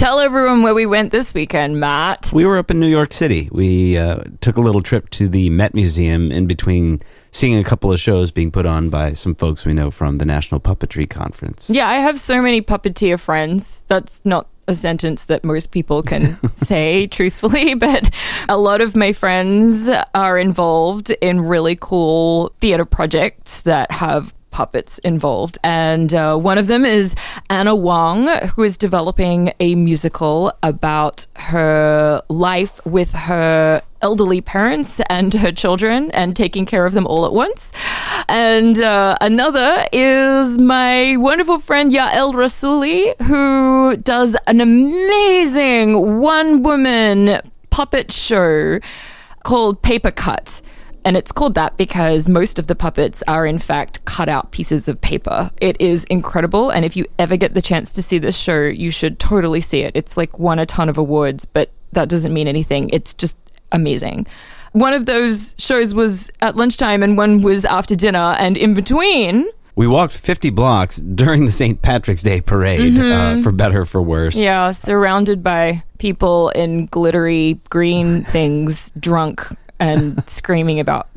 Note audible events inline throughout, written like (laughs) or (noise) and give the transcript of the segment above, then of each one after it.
Tell everyone where we went this weekend, Matt. We were up in New York City. We uh, took a little trip to the Met Museum in between seeing a couple of shows being put on by some folks we know from the National Puppetry Conference. Yeah, I have so many puppeteer friends. That's not a sentence that most people can (laughs) say truthfully, (laughs) but a lot of my friends are involved in really cool theater projects that have puppets involved. And uh, one of them is Anna Wong, who is developing a musical about her life with her elderly parents and her children and taking care of them all at once. And uh, another is my wonderful friend Yael Rasuli, who does an amazing one woman puppet show called Paper Cut. And it's called that because most of the puppets are, in fact, cut out pieces of paper. It is incredible. And if you ever get the chance to see this show, you should totally see it. It's like won a ton of awards, but that doesn't mean anything. It's just amazing. One of those shows was at lunchtime, and one was after dinner. And in between, We walked 50 blocks during the St. Patrick's Day parade, uh, for better or for worse. Mm-hmm. yeah, surrounded by people in glittery green (laughs) things, drunk and screaming about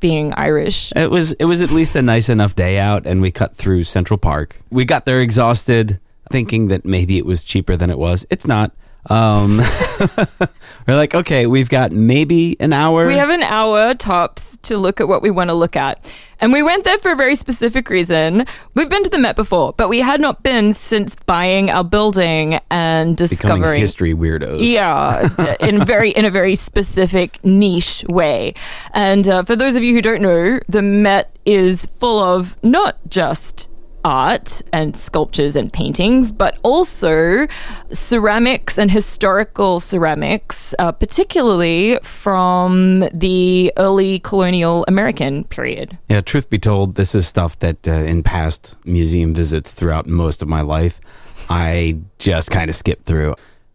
being Irish. It was it was at least a nice enough day out, and we cut through Central Park. We got there exhausted, thinking that maybe it was cheaper than it was. It's not. Um, (laughs) we're like, okay, we've got maybe an hour. We have an hour tops to look at what we want to look at. And we went there for a very specific reason. We've been to the Met before, but we had not been since buying our building and becoming discovering history weirdos. Yeah, (laughs) in very in a very specific niche way. And uh, for those of you who don't know, the Met is full of not just art and sculptures and paintings, but also ceramics and historical ceramics, uh, particularly from the early colonial American period. Yeah, truth be told, this is stuff that uh, in past museum visits throughout most of my life, I just kind of skipped through.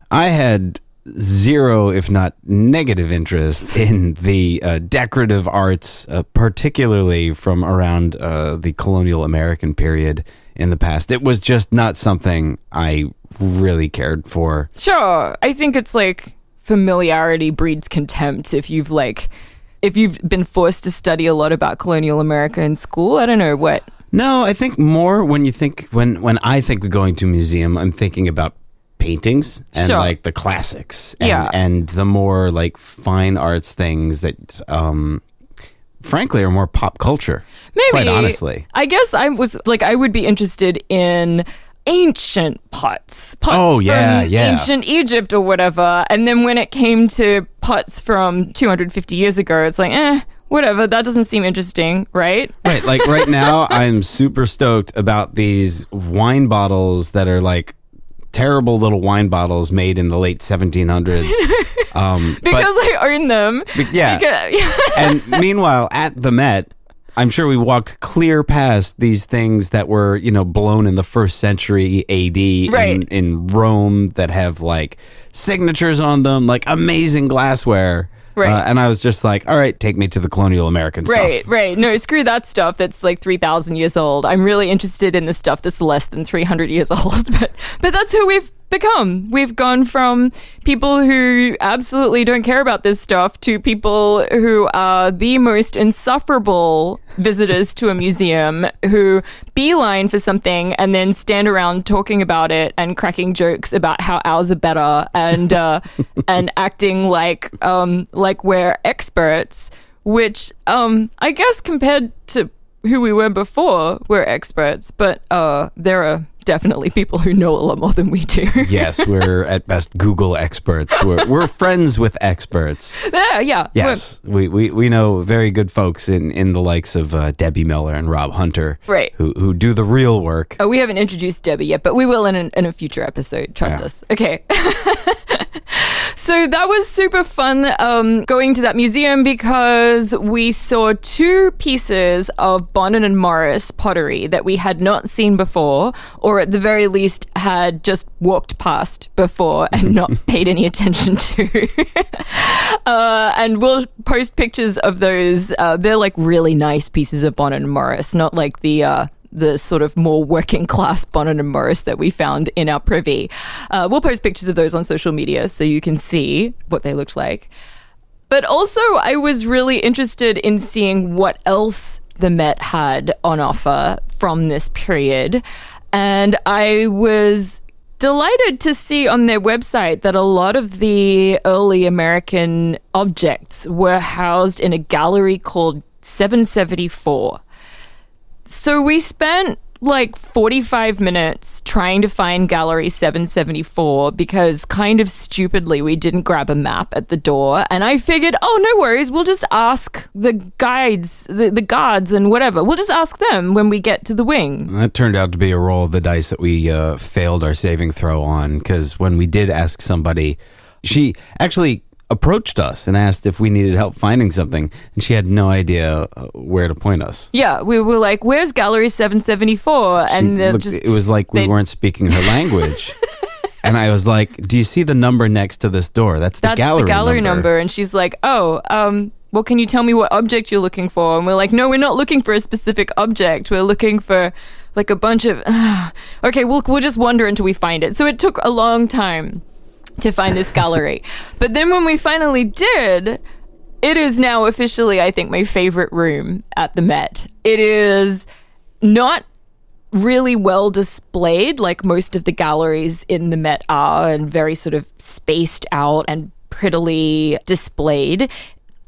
I had zero, if not negative, interest (laughs) in the uh, decorative arts, uh, particularly from around uh, the colonial American period in the past. It was just not something I really cared for. Sure. I think it's like familiarity breeds contempt if you've like if you've been forced to study a lot about colonial America in school. I don't know what. No, I think more when you think when when I think of going to a museum, I'm thinking about paintings and Sure. like the classics and, Yeah. and the more like fine arts things that um frankly are more pop culture. Maybe Quite honestly. I guess I was like I would be interested in ancient pots. Pots Oh, yeah, from yeah. ancient Egypt or whatever. And then when it came to pots from 250 years ago, it's like, eh, whatever. That doesn't seem interesting, right? Right, like right now (laughs) I'm super stoked about these wine bottles that are like terrible little wine bottles made in the late 1700s. (laughs) Um but- Because I own them. yeah. Because- and meanwhile, at the Met, I'm sure we walked clear past these things that were, you know, blown in the first century AD Right. in, in Rome that have like signatures on them, like amazing glassware. Right. Uh, and I was just like, all right, take me to the colonial American stuff. Right, right. No, screw that stuff that's like 3,000 years old. I'm really interested in the stuff that's less than 300 years (laughs) old. But, but that's who we've become. We've gone from people who absolutely don't care about this stuff to people who are the most insufferable visitors to a museum who beeline for something and then stand around talking about it and cracking jokes about how ours are better and, uh, (laughs) and acting like, um, like we're experts which um I guess compared to who we were before, we're experts, but uh there are definitely people who know a lot more than we do. (laughs) Yes, we're at best Google experts. We're, we're friends with experts. yeah, yeah. Yes, we, we, we know very good folks in, in the likes of uh, Debbie Miller and Rob Hunter, Right. Who who do the real work. Oh, we haven't introduced Debbie yet, but we will in, an, in a future episode. Trust Yeah. us. Okay. (laughs) so that was super fun um, going to that museum because we saw two pieces of Bonnin and Morris pottery that we had not seen before, or at the very least had just walked past before and (laughs) not paid any attention to. (laughs) uh, and we'll post pictures of those. Uh, they're like really nice pieces of Bonnin and Morris, not like the uh, the sort of more working class Bonnin and Morris that we found in our privy. Uh, we'll post pictures of those on social media so you can see what they looked like. But also, I was really interested in seeing what else the Met had on offer from this period. And I was delighted to see on their website that a lot of the early American objects were housed in a gallery called 774. So we spent like 45 minutes trying to find gallery 774 because kind of stupidly we didn't grab a map at the door. And i figured oh no worries we'll just ask the guides the, the guards and whatever. We'll just ask them when we get to the wing. That turned out to be a roll of the dice that we uh, failed our saving throw on because when we did ask somebody, she actually approached us and asked if we needed help finding something, and she had no idea uh, where to point us. yeah we were like where's gallery 774 She and looked- just it was like we they- weren't speaking her language. (laughs) and I was like, "Do you see the number next to this door? That's the that's gallery, the gallery number." number. And she's like, oh, um, well, can you tell me what object you're looking for? And we're like, no, we're not looking for a specific object. We're looking for like a bunch of. (sighs) okay, we'll we'll just wander until we find it. So it took a long time to find this gallery, (laughs) but then when we finally did. It is now officially, I think, my favorite room at the Met. It is not really well displayed, like most of the galleries in the Met are, and very sort of spaced out and prettily displayed.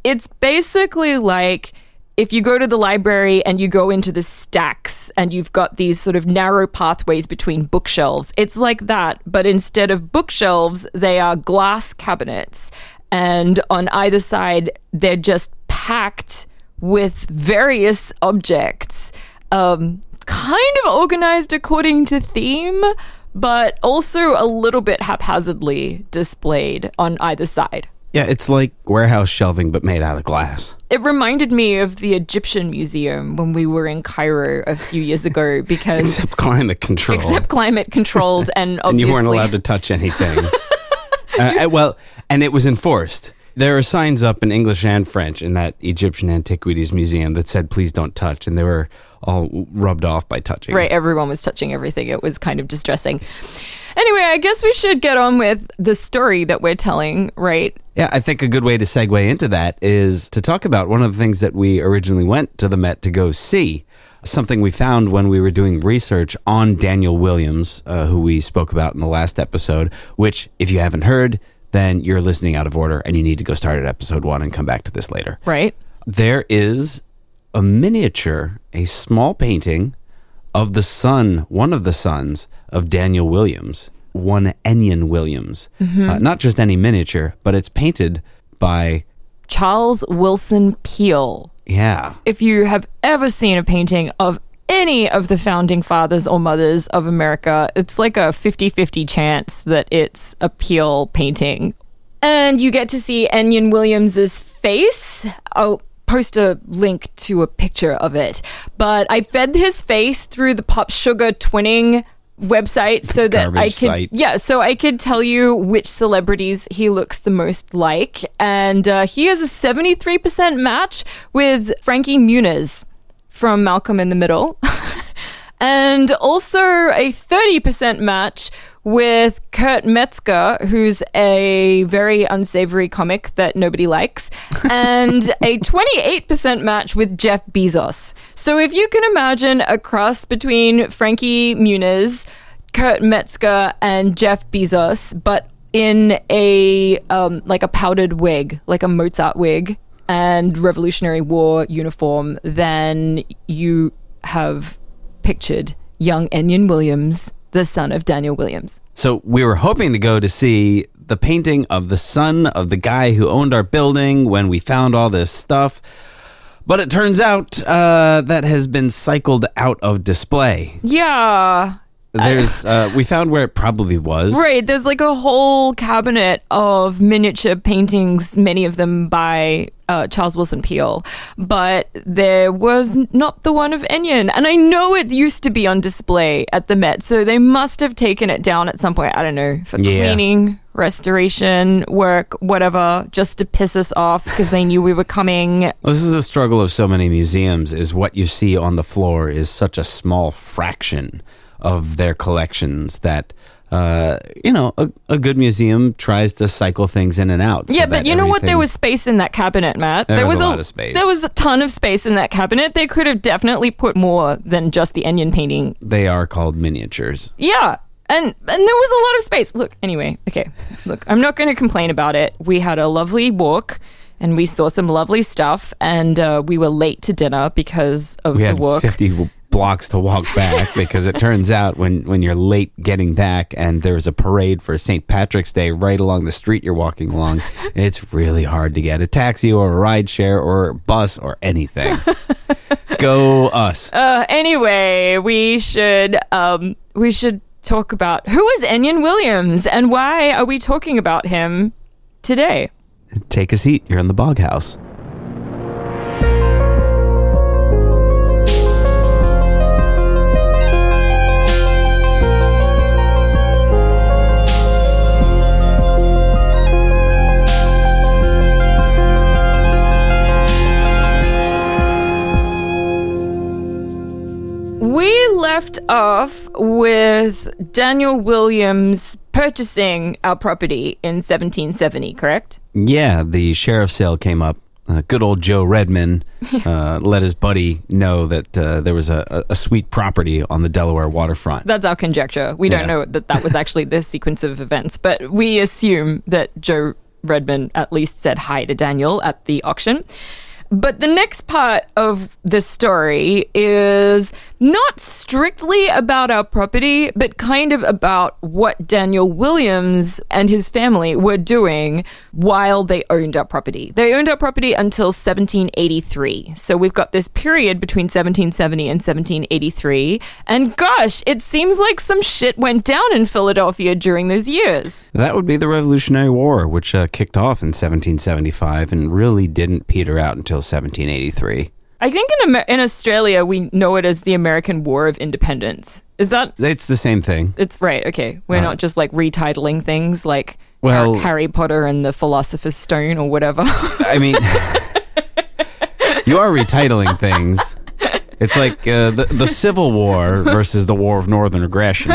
It's basically like if you go to the library and you go into the stacks and you've got these sort of narrow pathways between bookshelves, it's like that, but instead of bookshelves, they are glass cabinets. And on either side, they're just packed with various objects um, kind of organized according to theme, but also a little bit haphazardly displayed on either side. Yeah, it's like warehouse shelving but made out of glass. It reminded me of the Egyptian Museum when we were in Cairo a few years ago because Except climate control. except climate controlled and (laughs) and you weren't allowed to touch anything. (laughs) uh, well, and it was enforced. There are signs up in English and French in that Egyptian Antiquities Museum that said, please don't touch. And they were all rubbed off by touching. Right, everyone was touching everything. It was kind of distressing. Anyway, I guess we should get on with the story that we're telling, right? Yeah, I think a good way to segue into that is to talk about one of the things that we originally went to the Met to go see. Something we found when we were doing research on Daniel Williams, uh, who we spoke about in the last episode, which, if you haven't heard, then you're listening out of order and you need to go start at episode one and come back to this later. Right? There is a miniature, a small painting of the son, one of the sons of Daniel Williams, one Ennion Williams. Uh, not just any miniature, but it's painted by, Charles Willson Peale. yeah, If you have ever seen a painting of any of the founding fathers or mothers of America, it's like a 50 50 chance that it's a Peale painting. And you get to see Ennion Williams's face. I'll post a link to a picture of it. But I fed his face through the Pop Sugar twinning website so that I could site. yeah so i could tell you which celebrities he looks the most like and uh, he has a 73% match with frankie muniz from malcolm in the middle (laughs) and also a 30% match with Kurt Metzger, who's a very unsavory comic that nobody likes, (laughs) and a 28% match with Jeff Bezos. So if you can imagine a cross between Frankie Muniz, Kurt Metzger, and Jeff Bezos, but in a um, like a powdered wig, like a Mozart wig, and Revolutionary War uniform, then you have pictured young Ennion Williams, the son of Daniel Williams. So we were hoping to go to see the painting of the son of the guy who owned our building when we found all this stuff. But it turns out uh, that has been cycled out of display. Yeah. There's uh, we found where it probably was. Right, there's like a whole cabinet of miniature paintings, many of them by uh, Charles Willson Peale, but there was not the one of Ennion. And I know it used to be on display at the Met, so they must have taken it down at some point. I don't know, for Yeah. cleaning, restoration, work, whatever, just to piss us off because they knew we were coming. Well, this is the struggle of so many museums is what you see on the floor is such a small fraction of their collections that uh, you know a, a good museum tries to cycle things in and out. so yeah, but you know what? There was space in that cabinet, Matt. There was a lot of space. There was a ton of space in that cabinet. They could have definitely put more than just the Ennion painting they are called miniatures. Yeah. And and there was a lot of space. Look, anyway, okay. Look, I'm not going to complain about it. We had a lovely walk and we saw some lovely stuff and uh, we were late to dinner because of We the had walk. 50 w- blocks to walk back (laughs) because it turns out when, when you're late getting back and there's a parade for St. Patrick's Day right along the street you're walking along, (laughs) it's really hard to get a taxi or a ride share or bus or anything. (laughs) Go us. Uh, anyway, we should um we should talk about who is Ennion Williams and why are we talking about him today? Take a seat. You're in the bog house. We left off with Daniel Williams purchasing our property in 1770, correct? Yeah, the sheriff's sale came up. Uh, good old Joe Redman (laughs) uh, let his buddy know that uh, there was a, a, sweet property on the Delaware waterfront. That's our conjecture. We don't Yeah. know that that was actually the (laughs) sequence of events, but we assume that Joe Redman at least said hi to Daniel at the auction. But the next part of the story is not strictly about our property, but kind of about what Daniel Williams and his family were doing while they owned our property. They owned our property until 1783. So we've got this period between 1770 and 1783. And gosh, it seems like some shit went down in Philadelphia during those years. That would be the Revolutionary War, which uh, kicked off in 1775 and really didn't peter out until 1783. I think in Amer- in Australia we know it as the American War of Independence. Is that It's the same thing. it's right? Okay, we're not just like retitling things like Well- Har- Harry Potter and the Philosopher's Stone or whatever. I mean, (laughs) you are retitling things. It's like uh, the, the Civil War versus the War of Northern Aggression.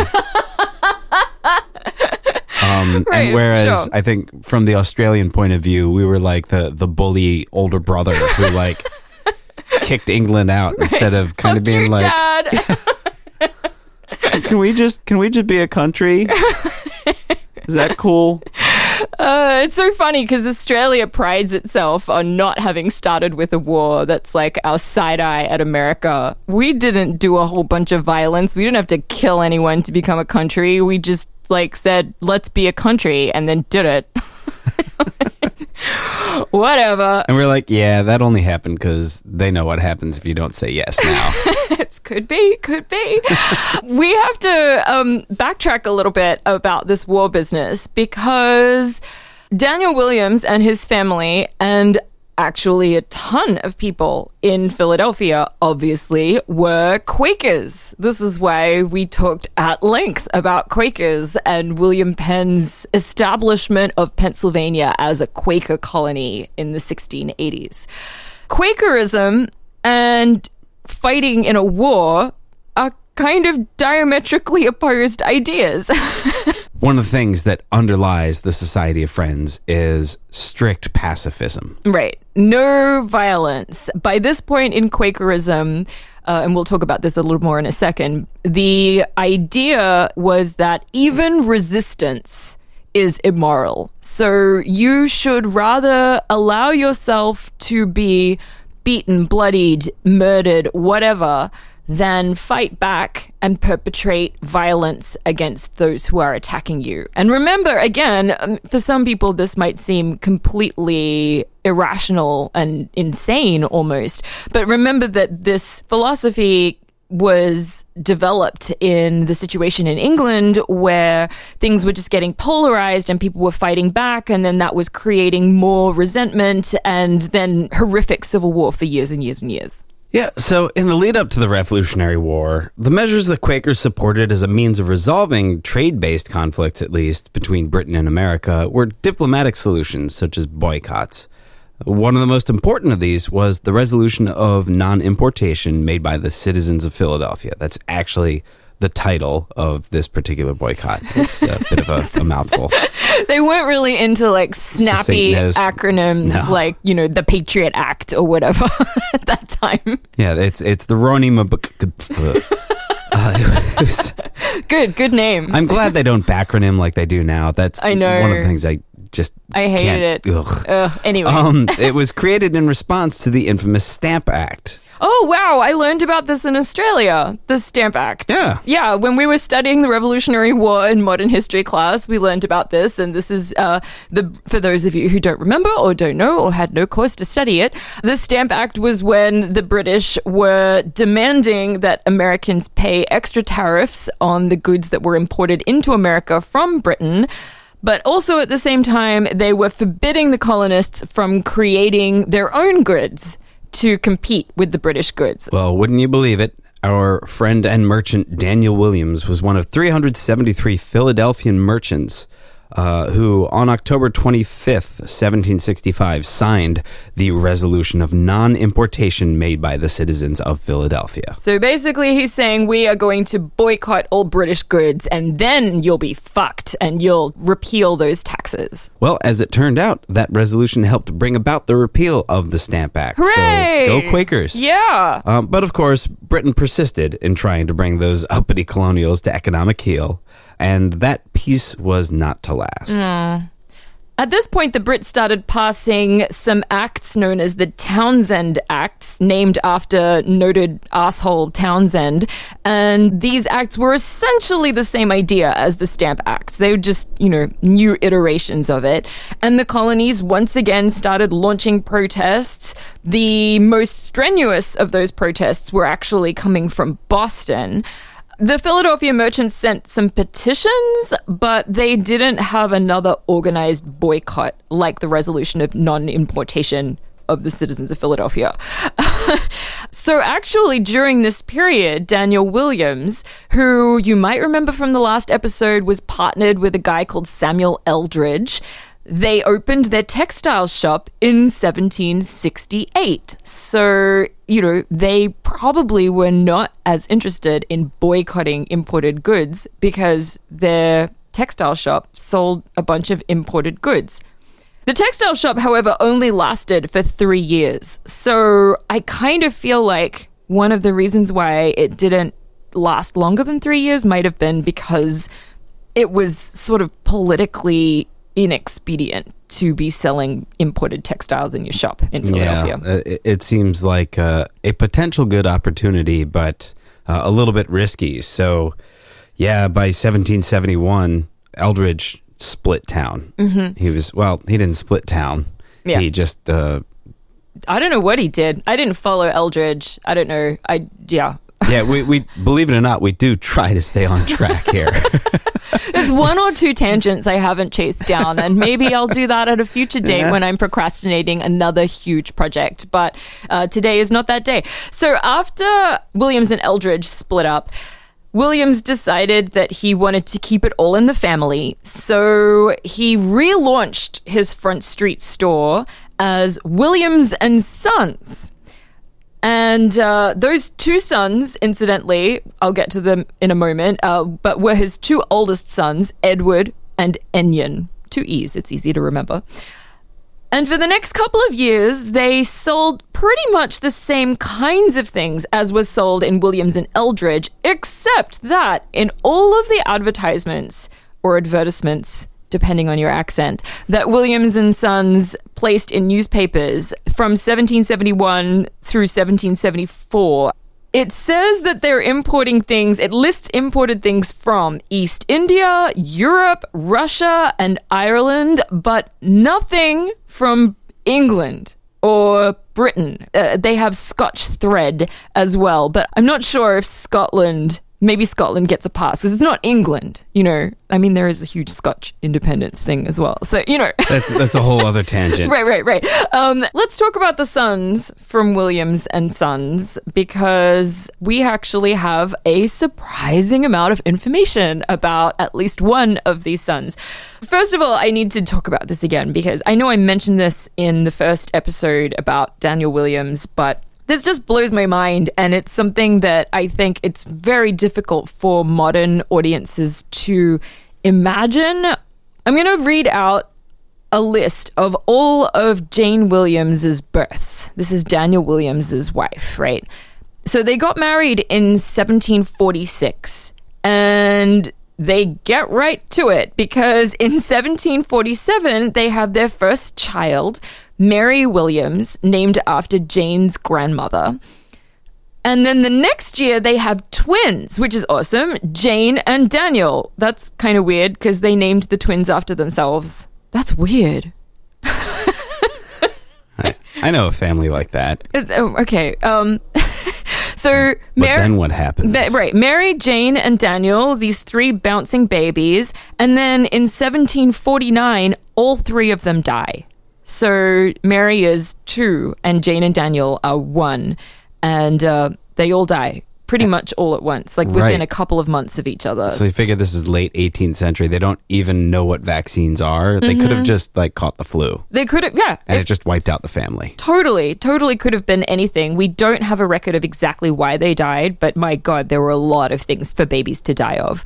Um, Right, and whereas sure. I think from the Australian point of view, we were like the, the bully older brother who like kicked England out instead of kind Fuck of being like, Dad. (laughs) can we just can we just be a country? (laughs) Is that cool? Uh, it's so funny because Australia prides itself on not having started with a war that's like our side eye at America. We didn't do a whole bunch of violence. We didn't have to kill anyone to become a country. We just like said, let's be a country and then did it. (laughs) (laughs) Whatever. And we're like, yeah, that only happened because they know what happens if you don't say yes now. (laughs) It's could be, could be. (laughs) we have to um, backtrack a little bit about this war business because Daniel Williams and his family, and actually a ton of people in Philadelphia, obviously, were Quakers. This is why we talked at length about Quakers and William Penn's establishment of Pennsylvania as a Quaker colony in the 1680s. Quakerism and fighting in a war are kind of diametrically opposed ideas. (laughs) One of the things that underlies the Society of Friends is strict pacifism. right. No violence. By this point in Quakerism, uh, and we'll talk about this a little more in a second, the idea was that even resistance is immoral. So you should rather allow yourself to be beaten, bloodied, murdered, whatever, than fight back and perpetrate violence against those who are attacking you. And remember, again, um, for some people, this might seem completely irrational and insane almost. But remember that this philosophy was developed in the situation in England where things were just getting polarized and people were fighting back, and then that was creating more resentment and then horrific civil war for years and years and years. Yeah, so in the lead up to the Revolutionary War, the measures the Quakers supported as a means of resolving trade based conflicts, at least, between Britain and America, were diplomatic solutions such as boycotts. One of the most important of these was the resolution of non importation made by the citizens of Philadelphia. That's actually the title of this particular boycott. It's a bit of a, a mouthful. (laughs) They weren't really into like snappy acronyms No. like, you know, the Patriot Act or whatever (laughs) at that time. Yeah, it's it's the Roni (laughs) uh, was- Good, good name. I'm glad they don't backronym like they do now. That's I know. one of the things I just I hated it. ugh. Ugh, anyway. Um, it was created in response to the infamous Stamp Act. Oh, wow. I learned about this in Australia, the Stamp Act. Yeah. Yeah. When we were studying the Revolutionary War in modern history class, we learned about this. And this is, uh, the, for those of you who don't remember or don't know or had no course to study it, the Stamp Act was when the British were demanding that Americans pay extra tariffs on the goods that were imported into America from Britain. But also at the same time, they were forbidding the colonists from creating their own goods to compete with the British goods. Well, wouldn't you believe it? Our friend and merchant Daniel Williams was one of 373 Philadelphian merchants uh, who, on October 25th, 1765, signed the resolution of non importation made by the citizens of Philadelphia. So basically, he's saying we are going to boycott all British goods and then you'll be fucked and you'll repeal those taxes. Well, as it turned out, that resolution helped bring about the repeal of the Stamp Act. Hooray! So go Quakers. Yeah. Um, but of course, Britain persisted in trying to bring those uppity colonials to economic heel, and that peace was not to last. Hmm. At this point, the Brits started passing some acts known as the Townshend Acts, named after noted asshole Townshend. And these acts were essentially the same idea as the Stamp Acts. They were just, you know, new iterations of it. And the colonies once again started launching protests. The most strenuous of those protests were actually coming from Boston. The Philadelphia merchants sent some petitions, but they didn't have another organized boycott like the resolution of non importation of the citizens of Philadelphia. (laughs) so, actually, during this period, Daniel Williams, who you might remember from the last episode, was partnered with a guy called Samuel Eldridge. They opened their textile shop in 1768. So, you know, they probably were not as interested in boycotting imported goods because their textile shop sold a bunch of imported goods. The textile shop, however, only lasted for three years. So I kind of feel like one of the reasons why it didn't last longer than three years might have been because it was sort of politically inexpedient to be selling imported textiles in your shop in Philadelphia. Yeah, it, it seems like uh, a potential good opportunity, but uh, a little bit risky. So, yeah, by 1771, Eldridge split town. Mm-hmm. He was, well, he didn't split town. Yeah. He just, uh, I don't know what he did. I didn't follow Eldridge. I don't know. I yeah. (laughs) yeah, we, we, believe it or not, we do try to stay on track here. (laughs) There's one or two tangents I haven't chased down, and maybe I'll do that at a future date Yeah. when I'm procrastinating another huge project. But uh, today is not that day. So after Williams and Eldridge split up, Williams decided that he wanted to keep it all in the family. So he relaunched his Front Street store as Williams and Sons. And uh, those two sons, incidentally, I'll get to them in a moment, uh, but were his two oldest sons, Edward and Ennion. Two E's, it's easy to remember. And for the next couple of years, they sold pretty much the same kinds of things as was sold in Williams and Eldridge, except that in all of the advertisements or advertisements, depending on your accent, that Williams and Sons placed in newspapers from 1771 through 1774. It says that they're importing things, it lists imported things from East India, Europe, Russia, and Ireland, but nothing from England or Britain. Uh, they have Scotch thread as well, but I'm not sure if Scotland maybe Scotland gets a pass because it's not England, you know. I mean, there is a huge Scotch independence thing as well. So, you know. That's that's a whole other (laughs) tangent. right, right, right. Um, let's talk about the Sons from Williams and Sons because we actually have a surprising amount of information about at least one of these sons. First of all, I need to talk about this again because I know I mentioned this in the first episode about Daniel Williams, but this just blows my mind, and it's something that I think it's very difficult for modern audiences to imagine. I'm going to read out a list of all of Jane Williams's births. This is Daniel Williams's wife, right? So they got married in 1746, and they get right to it because in 1747 they have their first child, Mary Williams, named after Jane's grandmother. And then the next year they have twins, which is awesome Jane and Daniel. That's kind of weird because they named the twins after themselves. That's weird. I, I know a family like that. oh, okay. Um, (laughs) (laughs) so, but then what happens? Right. Mary, Jane, and Daniel, these three bouncing babies. And then in 1749, all three of them die. So Mary is two, and Jane and Daniel are one, and uh, they all die pretty much all at once, like within Right. a couple of months of each other. So you figure this is late 18th century. They don't even know what vaccines are. They could Mm-hmm. have just like caught the flu, they could have, yeah, and it just wiped out the family. Totally, totally could have been anything. We don't have a record of exactly why they died, but my God, there were a lot of things for babies to die of.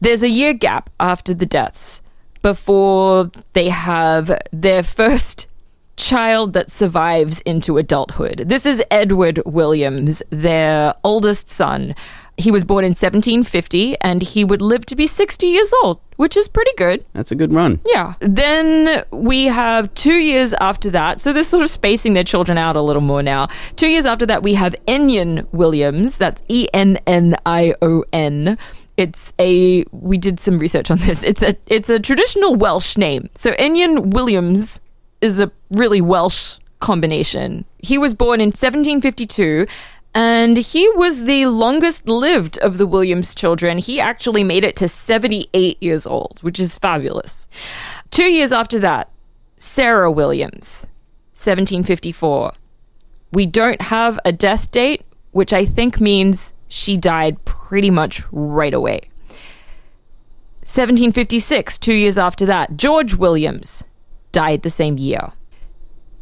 There's a year gap after the deaths before they have their (laughs) first child that survives into adulthood. This is Edward Williams, their oldest son. He was born in 1750 and he would live to be 60 years old, which is pretty good. That's a good run. Yeah. Then we have two years after that. So they're sort of spacing their children out a little more now. Two years after that, we have Ennion Williams. That's E N N I O N. It's a we did some research on this. It's a it's a traditional Welsh name. So Ennion Williams is a really Welsh combination. He was born in 1752 and he was the longest lived of the Williams children. He actually made it to 78 years old, which is fabulous. Two years after that, Sarah Williams, 1754. We don't have a death date, which I think means she died pretty much right away. 1756, two years after that, George Williams died the same year.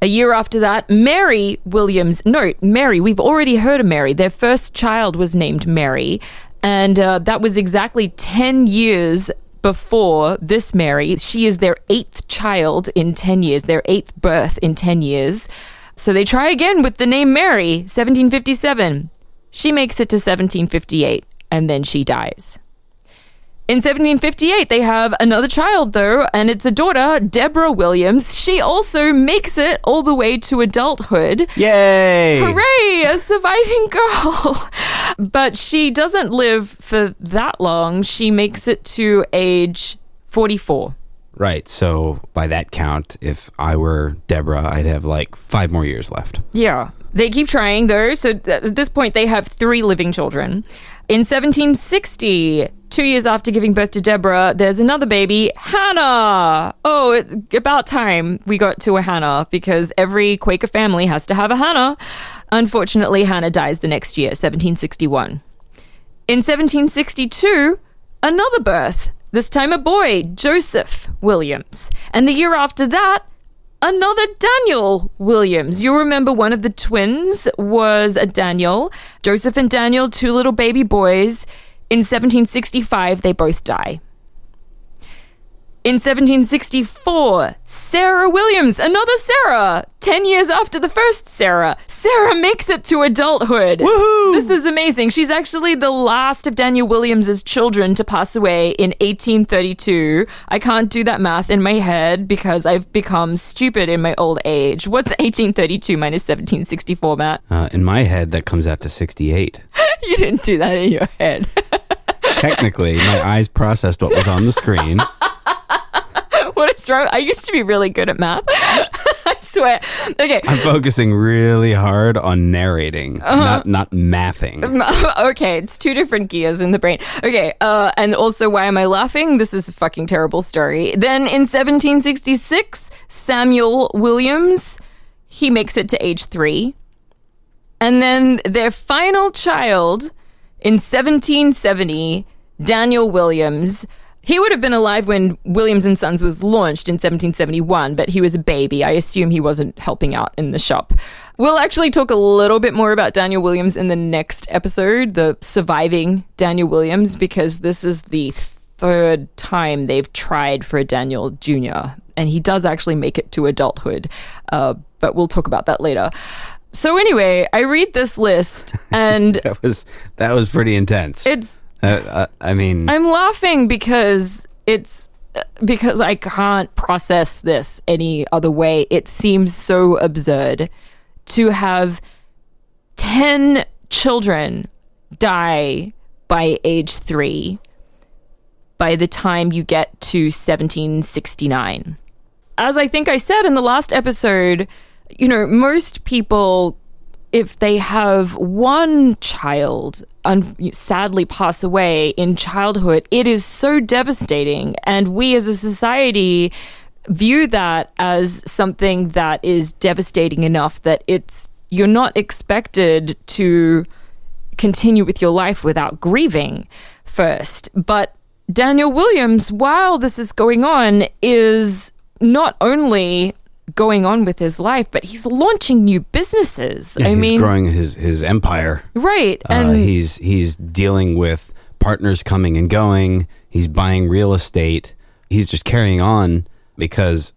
A year after that, Mary Williams. Note, Mary, we've already heard of Mary. Their first child was named Mary. And uh, that was exactly 10 years before this Mary. She is their eighth child in 10 years, their eighth birth in 10 years. So they try again with the name Mary, 1757. She makes it to 1758, and then she dies. In 1758, they have another child, though, and it's a daughter, Deborah Williams. She also makes it all the way to adulthood. Yay! Hooray, a surviving (laughs) girl. but she doesn't live for that long. She makes it to age 44. Right. So by that count, if I were Deborah, I'd have like five more years left. Yeah. They keep trying, though. So at this point, they have three living children. In 1760, two years after giving birth to Deborah, there's another baby, Hannah. Oh, it, about time we got to a Hannah because every Quaker family has to have a Hannah. Unfortunately, Hannah dies the next year, 1761. In 1762, another birth, this time a boy, Joseph Williams. And the year after that, another Daniel Williams. You remember one of the twins was a Daniel. Joseph and Daniel, two little baby boys. In 1765, they both die. In 1764, Sarah Williams, another Sarah. 10 years after the first Sarah, Sarah makes it to adulthood. Woohoo! This is amazing. She's actually the last of Daniel Williams's children to pass away in 1832. I can't do that math in my head because I've become stupid in my old age. What's 1832 minus 1764, Matt? Uh, in my head, that comes out to 68. (laughs) You didn't do that in your head. (laughs) Technically, my eyes processed what was on the screen. (laughs) what is wrong? I used to be really good at math. (laughs) I swear. Okay. I'm focusing really hard on narrating, Uh-huh. not not mathing. (laughs) okay, it's two different gears in the brain. Okay, uh, and also, why am I laughing? This is a fucking terrible story. Then in 1766, Samuel Williams, he makes it to age three. And then their final child in 1770, Daniel Williams. He would have been alive when Williams and Sons was launched in 1771, but he was a baby. I assume he wasn't helping out in the shop. We'll actually talk a little bit more about Daniel Williams in the next episode, the surviving Daniel Williams, because this is the third time they've tried for a Daniel Jr., and he does actually make it to adulthood. Uh, but we'll talk about that later. So anyway, I read this list and (laughs) That was that was pretty intense. it's Uh, uh, I mean, I'm laughing because it's because I can't process this any other way. It seems so absurd to have 10 children die by age 3 by the time you get to 1769. As I think I said in the last episode, you know, most people if they have one child un- sadly pass away in childhood, it is so devastating. And we as a society view that as something that is devastating enough that it's you're not expected to continue with your life without grieving first. But Daniel Williams, while this is going on, is not only going on with his life, but he's launching new businesses. yeah, I he's mean, growing his his empire. right. Uh, And he's he's dealing with partners coming and going. He's buying real estate. He's just carrying on because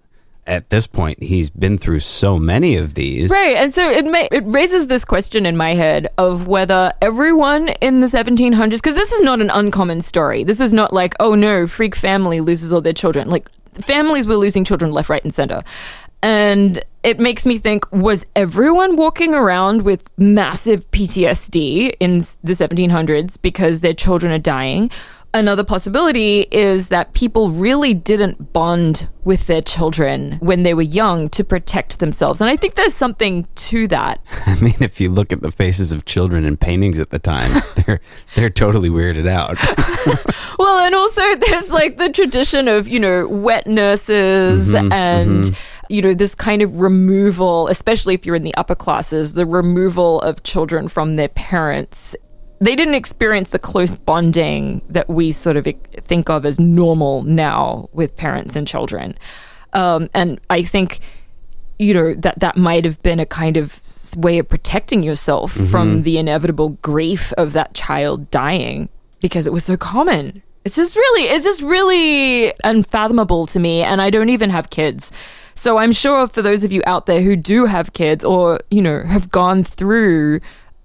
at this point he's been through so many of these. Right, and so it may, it raises this question in my head of whether everyone in the 1700s, because this is not an uncommon story. This is not like, oh no, freak family loses all their children. Like families were losing children left, right, and center, and it makes me think: was everyone walking around with massive PTSD in the 1700s because their children are dying? Another possibility is that people really didn't bond with their children when they were young to protect themselves. And I think there's something to that. (laughs) I mean, if you look at the faces of children in paintings at the time, (laughs) they're they're totally weirded out. (laughs) Well, and also there's like the tradition of, you know, wet nurses mm-hmm, and, mm-hmm. You know, this kind of removal, especially if you're in the upper classes, the removal of children from their parents. They didn't experience the close bonding that we sort of think of as normal now with parents and children. Um, and I think, you know, that that might have been a kind of way of protecting yourself from the inevitable grief of that child dying because it was so common. It's just really, it's just really unfathomable to me. And I don't even have kids. So I'm sure for those of you out there who do have kids or, you know, have gone through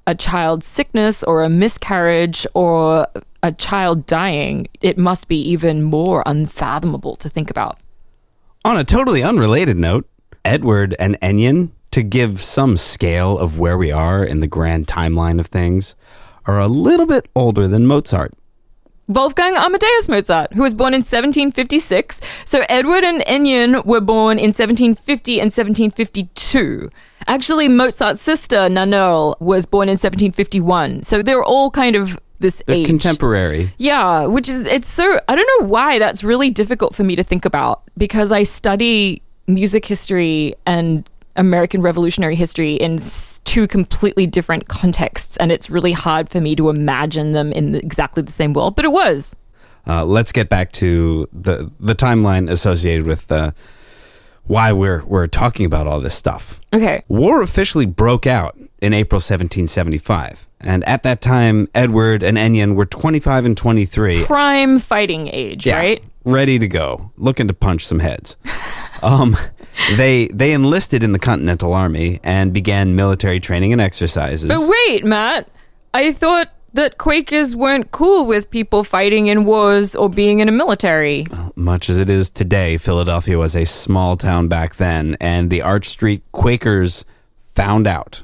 a child's sickness or a miscarriage or a child dying, it must be even more unfathomable to think about. On a totally unrelated note, Edward and Ennion, to give some scale of where we are in the grand timeline of things, are a little bit older than Mozart. Wolfgang Amadeus Mozart, who was born in 1756. So Edward and Ennion were born in 1750 and 1752. Actually, Mozart's sister, Nannerl, was born in 1751. So they're all kind of this They're age. contemporary. Yeah, which is it's so I don't know why that's really difficult for me to think about because I study music history and American Revolutionary history in two completely different contexts and it's really hard for me to imagine them in the, exactly the same world, but it was. Uh, let's get back to the the timeline associated with uh, why we're we're talking about all this stuff. Okay. War officially broke out in April 1775, and at that time, Edward and Ennion were 25 and 23. Prime fighting age, Yeah, right? ready to go, looking to punch some heads. (laughs) um, they they enlisted in the Continental Army and began military training and exercises. But wait, Matt. I thought that Quakers weren't cool with people fighting in wars or being in a military. Much as it is today, Philadelphia was a small town back then, and the Arch Street Quakers found out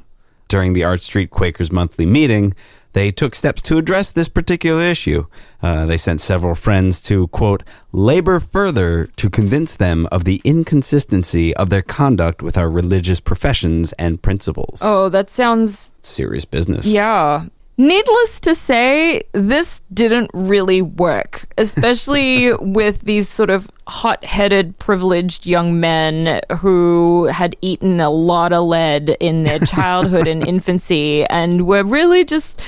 during the Arch Street Quakers monthly meeting they took steps to address this particular issue. Uh, they sent several friends to, quote, labor further to convince them of the inconsistency of their conduct with our religious professions and principles. Oh, that sounds. Serious business. Yeah. Needless to say, this didn't really work, especially (laughs) with these sort of hot headed, privileged young men who had eaten a lot of lead in their (laughs) childhood and infancy and were really just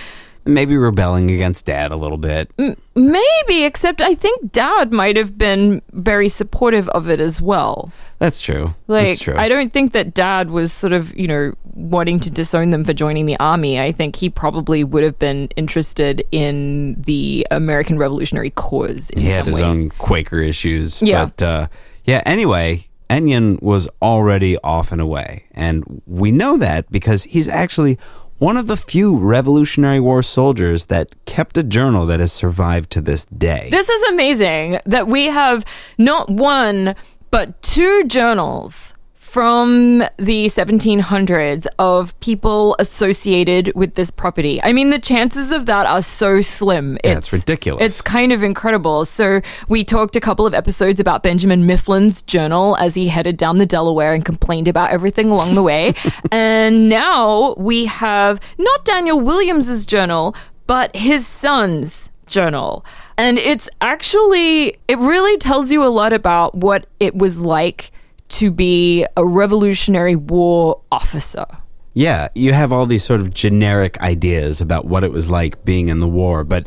maybe rebelling against dad a little bit. Maybe, except I think dad might have been very supportive of it as well. That's true. Like, That's true. I don't think that dad was sort of, you know, wanting to disown them for joining the army. I think he probably would have been interested in the American Revolutionary cause. In he had his ways. own Quaker issues. Yeah. But uh, yeah, anyway, Ennion was already off and away. And we know that because he's actually one of the few Revolutionary War soldiers that kept a journal that has survived to this day. This is amazing that we have not one, but two journals from the 1700s of people associated with this property. I mean, the chances of that are so slim. Yeah, it's ridiculous. It's kind of incredible. So, we talked a couple of episodes about Benjamin Mifflin's journal as he headed down the Delaware and complained about everything along the way. (laughs) and now we have not Daniel Williams's journal, but his son's journal. And it's actually, it really tells you a lot about what it was like to be a Revolutionary War officer. Yeah, you have all these sort of generic ideas about what it was like being in the war, but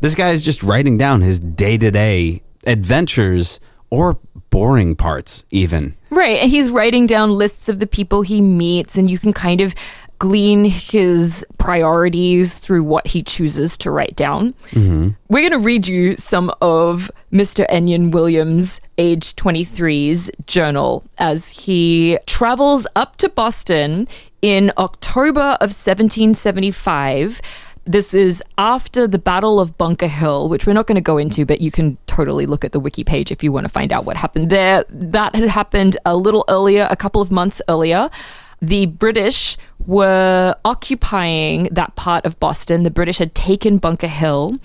this guy is just writing down his day to day adventures or boring parts, even. Right. And he's writing down lists of the people he meets, and you can kind of glean his priorities through what he chooses to write down. Mm-hmm. We're going to read you some of Mr. Ennion Williams, age 23's journal as he travels up to Boston in October of 1775. This is after the Battle of Bunker Hill, which we're not going to go into, but you can totally look at the wiki page if you want to find out what happened there. That had happened a little earlier, a couple of months earlier. The British were occupying that part of Boston. The British had taken Bunker Hill,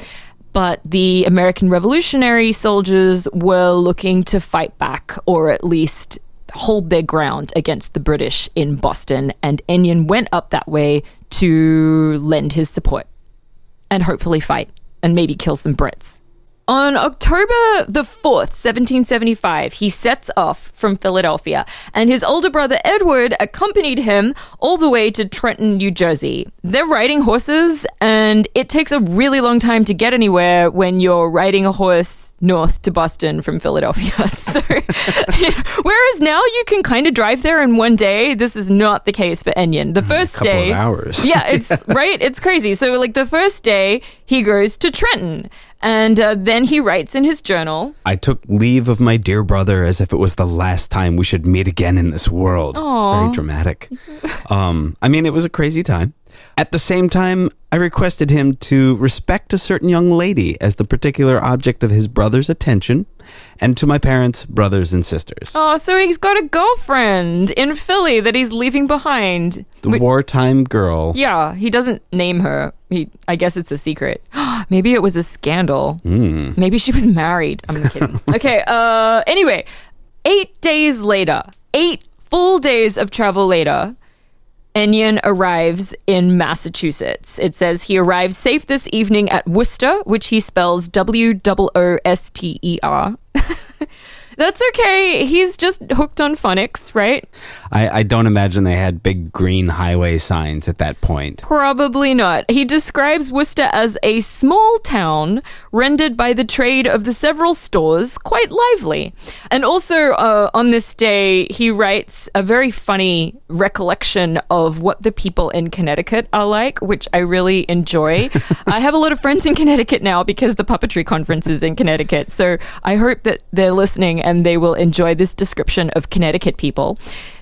but the American Revolutionary soldiers were looking to fight back or at least hold their ground against the British in Boston. And Ennion went up that way to lend his support and hopefully fight and maybe kill some Brits. On October the 4th, 1775, he sets off from Philadelphia, and his older brother Edward accompanied him all the way to Trenton, New Jersey. They're riding horses, and it takes a really long time to get anywhere when you're riding a horse north to Boston from Philadelphia. (laughs) So, (laughs) whereas now you can kind of drive there in one day, this is not the case for Ennion. The first day, hours. yeah, it's (laughs) right. It's crazy. So, like the first day, he goes to Trenton, and uh, then he writes in his journal. I took leave of my dear brother as if it was the last time we should meet again in this world. It's Aw. very dramatic. um, I mean, it was a crazy time. At the same time, I requested him to respect a certain young lady as the particular object of his brother's attention, and to my parents, brothers, and sisters. Oh, so he's got a girlfriend in Philly that he's leaving behind. the Wait, wartime girl. yeah, he doesn't name her. He, I guess it's a secret. (gasps) Maybe it was a scandal. Mm. Maybe she was married. I'm kidding. (laughs) okay. Uh. Anyway, eight days later, eight full days of travel later, Ennion arrives in Massachusetts. It says he arrives safe this evening at Worcester, which he spells W O O S T E R. (laughs) That's okay. He's just hooked on phonics, right? I, I don't imagine they had big green highway signs at that point. Probably not. He describes Worcester as a small town rendered by the trade of the several stores quite lively. And also, uh, on this day, he writes a very funny recollection of what the people in Connecticut are like, which I really enjoy. (laughs) I have a lot of friends in Connecticut now because the puppetry conference is in Connecticut. So I hope that they're listening and they will enjoy this description of Connecticut people.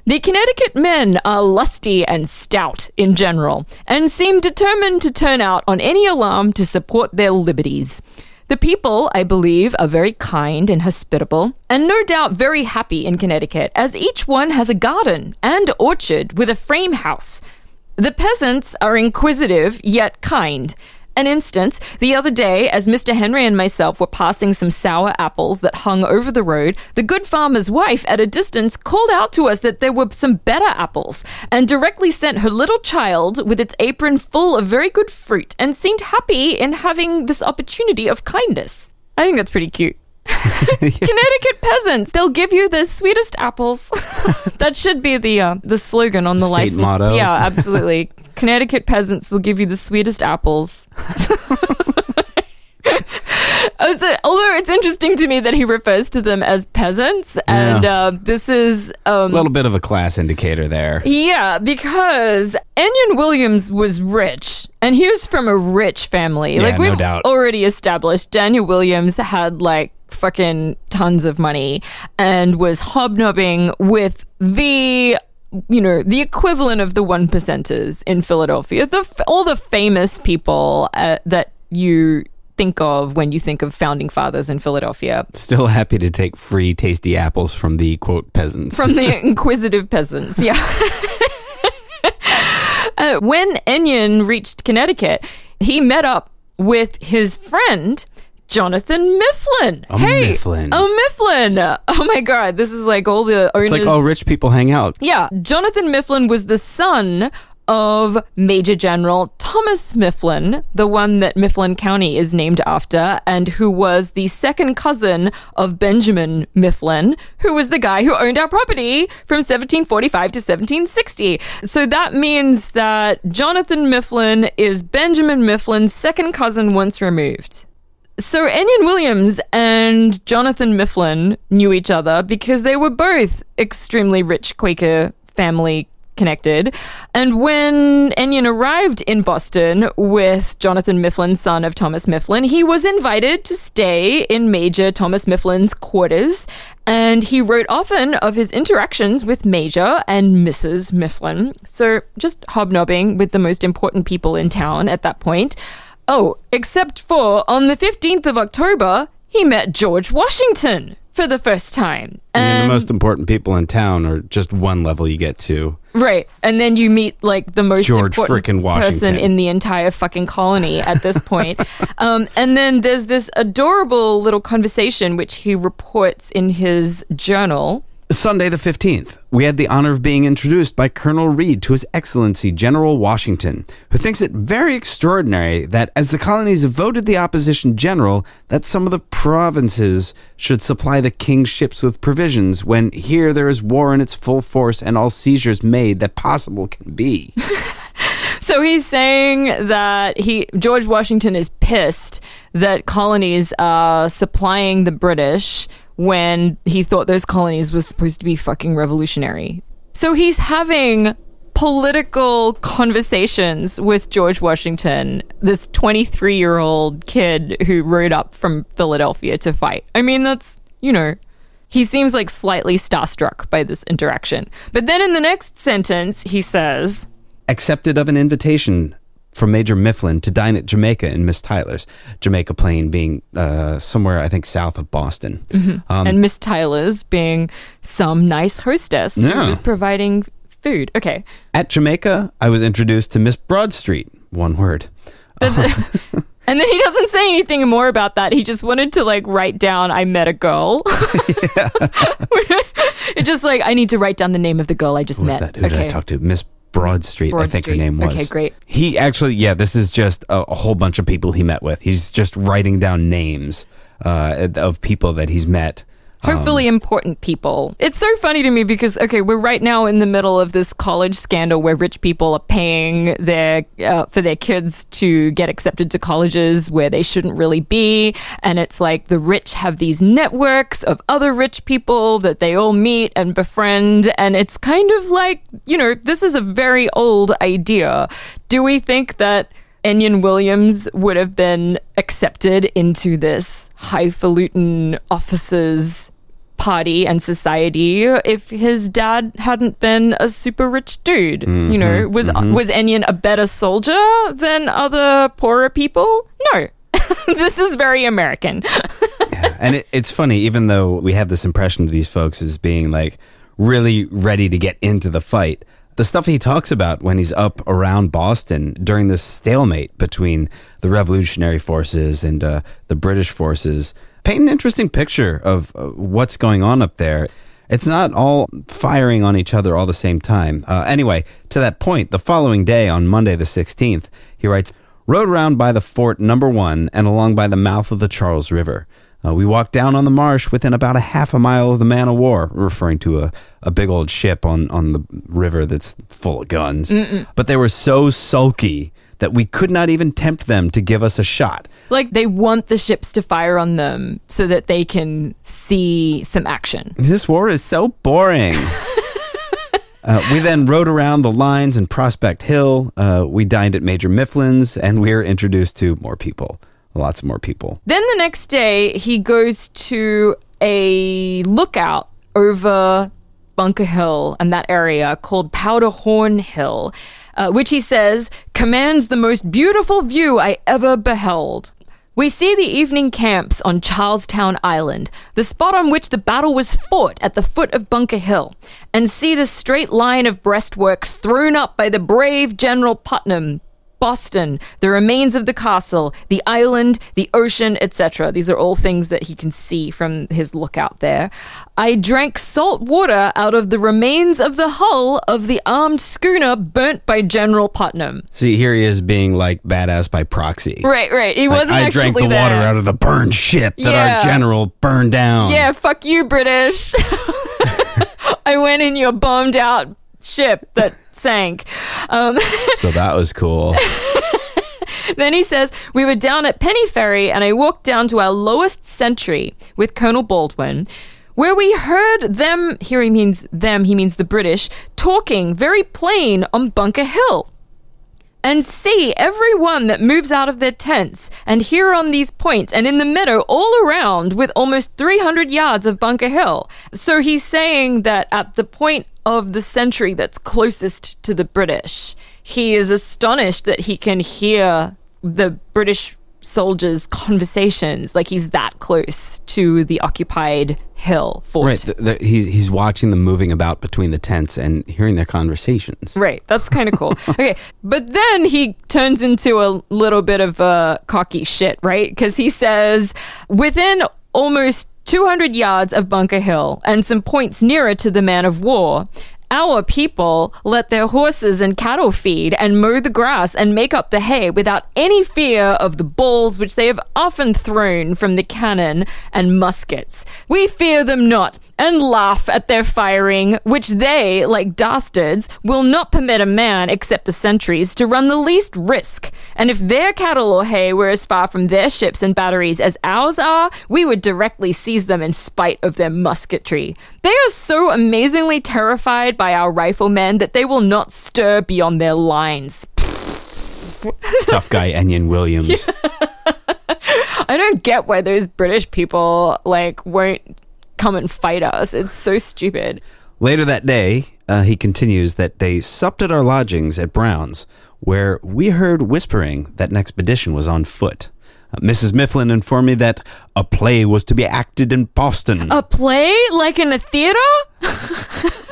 The Connecticut men are lusty and stout in general, and seem determined to turn out on any alarm to support their liberties. The people, I believe, are very kind and hospitable, and no doubt very happy in Connecticut, as each one has a garden and orchard with a frame house. The peasants are inquisitive yet kind. An instance, the other day, as Mr. Henry and myself were passing some sour apples that hung over the road, the good farmer's wife at a distance called out to us that there were some better apples and directly sent her little child with its apron full of very good fruit and seemed happy in having this opportunity of kindness. I think that's pretty cute. (laughs) (laughs) Connecticut peasants, they'll give you the sweetest apples. (laughs) that should be the uh, the slogan on the State license. motto. Yeah, absolutely. Connecticut peasants will give you the sweetest apples. (laughs) Oh, although it's interesting to me that he refers to them as peasants, and Yeah. uh, this is A um, little bit of a class indicator there. yeah, because Ennion Williams was rich, and he was from a rich family. Yeah, like we've doubt. already established, Daniel Williams had like fucking tons of money and was hobnobbing with the you know the equivalent of the one percenters in Philadelphia, the all the famous people uh, that you think of when you think of founding fathers in Philadelphia. Still happy to take free tasty apples from the quote peasants. from the (laughs) inquisitive peasants. Yeah. (laughs) uh, when Ennion reached Connecticut, he met up with his friend. Jonathan Mifflin. A hey, Mifflin. A Mifflin. Oh my god, this is like all the owners. it's like oh, rich people hang out. Yeah, Jonathan Mifflin was the son of Major General Thomas Mifflin, the one that Mifflin County is named after, and who was the second cousin of Benjamin Mifflin, who was the guy who owned our property from 1745 to 1760. So that means that Jonathan Mifflin is Benjamin Mifflin's second cousin once removed. So Ennion Williams and Jonathan Mifflin knew each other because they were both extremely rich Quaker family connected. And when Ennion arrived in Boston with Jonathan Mifflin, son of Thomas Mifflin, he was invited to stay in Major Thomas Mifflin's quarters. And he wrote often of his interactions with Major and Mrs. Mifflin. So just hobnobbing with the most important people in town at that point. Oh, except for on the 15th of October, he met George Washington for the first time. I mean, And, the most important people in town are just one level you get to. right. And then you meet like the most George important person in the entire fucking colony at this (laughs) point. um, and then there's this adorable little conversation which he reports in his journal. Sunday the 15th, we had the honor of being introduced by Colonel Reed to His Excellency General Washington, who thinks it very extraordinary that as the colonies voted the opposition general, that some of the provinces should supply the king's ships with provisions when here there is war in its full force and all seizures made that possible can be. (laughs) So he's saying that he George Washington is pissed that colonies are supplying the British when he thought those colonies were supposed to be fucking revolutionary. So he's having political conversations with George Washington, this 23 year old kid who rode up from Philadelphia to fight. I mean, that's, you know, he seems like slightly starstruck by this interaction. But then in the next sentence, he says, accepted of an invitation from Major Mifflin to dine at Jamaica in Miss Tyler's. Jamaica Plain being uh, somewhere, I think, south of Boston. Um, and Miss Tyler's being some nice hostess Yeah. who was providing food. Okay. at Jamaica, I was introduced to Miss Broadstreet. One word. (laughs) And then he doesn't say anything more about that. He just wanted to like write down, I met a girl. (laughs) (laughs) it's just like, I need to write down the name of the girl I just was met. that? Who did I talk to? Miss Broadstreet, I think her name was. Okay, great. He actually, yeah, this is just a, a whole bunch of people he met with. He's just writing down names uh, of people that he's met. Hopefully important people. It's so funny to me because okay, we're right now in the middle of this college scandal where rich people are paying their uh, for their kids to get accepted to colleges where they shouldn't really be, and it's like the rich have these networks of other rich people that they all meet and befriend, and it's kind of like you know this is a very old idea. Do we think that? Ennion Williams would have been accepted into this highfalutin officers party and society if his dad hadn't been a super rich dude. You know, was was Ennion a better soldier than other poorer people? No. (laughs) this is very American. (laughs) and it, it's funny, even though we have this impression of these folks as being like really ready to get into the fight, the stuff he talks about when he's up around Boston during this stalemate between the revolutionary forces and uh, the British forces paint an interesting picture of uh, what's going on up there. It's not all firing on each other all the same time. Uh, anyway, to that point, the following day on Monday the 16th, he writes, Rode around by the fort number one and along by the mouth of the Charles River. Uh, we walked down on the marsh within about a half a mile of the man of war, referring to a, a big old ship on, on the river that's full of guns. Mm-mm. But they were so sulky that we could not even tempt them to give us a shot. Like they want the ships to fire on them so that they can see some action. This war is so boring. (laughs) Uh, we then rode around the lines in Prospect Hill. Uh, we dined at Major Mifflin's, and we were introduced to more people lots more people. Then the next day, he goes to a lookout over Bunker Hill and that area called Powderhorn Hill, uh, which he says commands the most beautiful view I ever beheld. We see the evening camps on Charlestown Island, the spot on which the battle was fought at the foot of Bunker Hill, and see the straight line of breastworks thrown up by the brave General Putnam Boston, the remains of the castle, the island, the ocean, etc. These are all things that he can see from his lookout there. I drank salt water out of the remains of the hull of the armed schooner burnt by General Putnam. See, here he is being like badass by proxy. Right, right. He like, wasn't I drank the there. water out of the burned ship that yeah. our general burned down. Yeah, fuck you, British. (laughs) I went in your bombed out ship that sank. Um, so that was cool. (laughs) then he says, We were down at Penny Ferry and I walked down to our lowest sentry with Colonel Baldwin, where we heard them, here he means them, he means the British, talking very plain on Bunker Hill and see everyone that moves out of their tents and here on these points and in the meadow all around with almost 300 yards of Bunker Hill. So he's saying that at the point of the century that's closest to the British, he is astonished that he can hear the British soldiers' conversations. Like he's that close to the occupied hill fort. Right. The, the, he's he's watching them moving about between the tents and hearing their conversations. Right. That's kind of cool. (laughs) okay, but then he turns into a little bit of a cocky shit, right? Because he says within almost 200 yards of Bunker Hill and some points nearer to the man of war, our people let their horses and cattle feed and mow the grass and make up the hay without any fear of the balls which they have often thrown from the cannon and muskets. We fear them not, and laugh at their firing, which they, like dastards, will not permit a man except the sentries to run the least risk. And if their cattle or hay were as far from their ships and batteries as ours are, we would directly seize them in spite of their musketry. They are so amazingly terrified by our riflemen that they will not stir beyond their lines. (laughs) Tough guy Ennion Williams. Yeah. (laughs) I don't get why those British people like won't come and fight us. It's so stupid. Later that day, uh, he continues that they supped at our lodgings at Brown's, where we heard whispering that an expedition was on foot. Mrs. Mifflin informed me that a play was to be acted in Boston. A play? Like in a theater?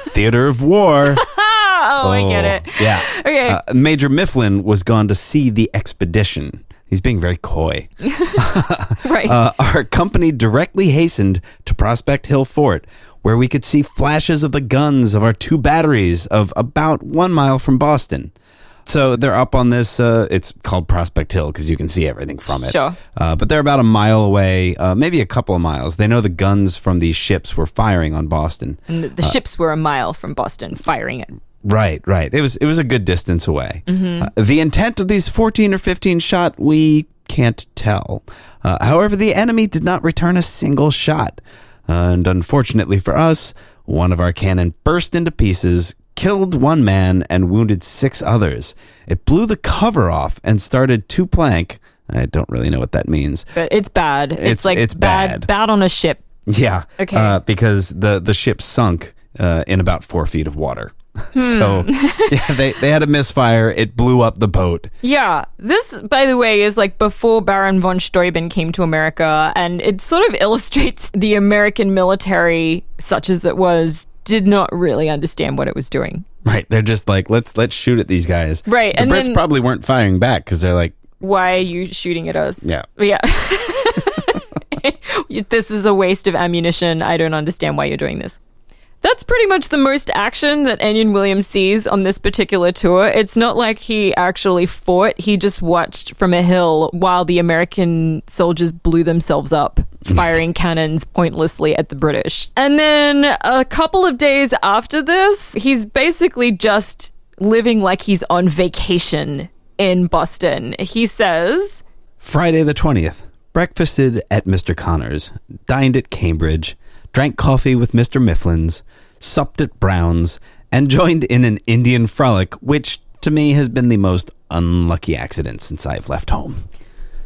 theater of war. oh, (laughs) oh, I get it. Oh, yeah. Okay. Uh, Major Mifflin was gone to see the expedition. He's being very coy. (laughs) (laughs) right. Uh, our company directly hastened to Prospect Hill Fort, where we could see flashes of the guns of our two batteries of about one mile from Boston. So they're up on this. Uh, it's called Prospect Hill because you can see everything from it. Sure. Uh, but they're about a mile away, uh, maybe a couple of miles. They know the guns from these ships were firing on Boston. And the, the uh, ships were a mile from Boston firing it. Right, right. It was it was a good distance away. Mm-hmm. Uh, the intent of these fourteen or fifteen shot we can't tell. Uh, however, the enemy did not return a single shot, and unfortunately for us, one of our cannon burst into pieces, killed one man, and wounded six others. It blew the cover off and started two plank. I don't really know what that means. But it's bad. It's, it's like it's bad, bad. Bad on a ship. Yeah. Okay. Uh, because the the ship sunk uh, in about four feet of water. (laughs) so Hmm. (laughs) yeah, they, they had a misfire. It blew up the boat. Yeah, this, by the way, is like before Baron von Steuben came to America, and it sort of illustrates the American military, such as it was did not really understand what it was doing. Right. They're just like, let's let's shoot at these guys. Right, The and Brits then- probably weren't firing back because they're like, Why are you shooting at us? yeah. Yeah. (laughs) (laughs) this is a waste of ammunition. I don't understand why you're doing this. That's pretty much the most action that Ennion Williams sees on this particular tour. It's not like he actually fought, he just watched from a hill while the American soldiers blew themselves up, (laughs) firing cannons pointlessly at the British. And then a couple of days after this, he's basically just living like he's on vacation in Boston. He says, Friday the 20th. Breakfasted at Mr. Connor's, dined at Cambridge, drank coffee with Mr. Mifflin's, supped at Brown's, and joined in an Indian frolic, which to me has been the most unlucky accident since I've left home.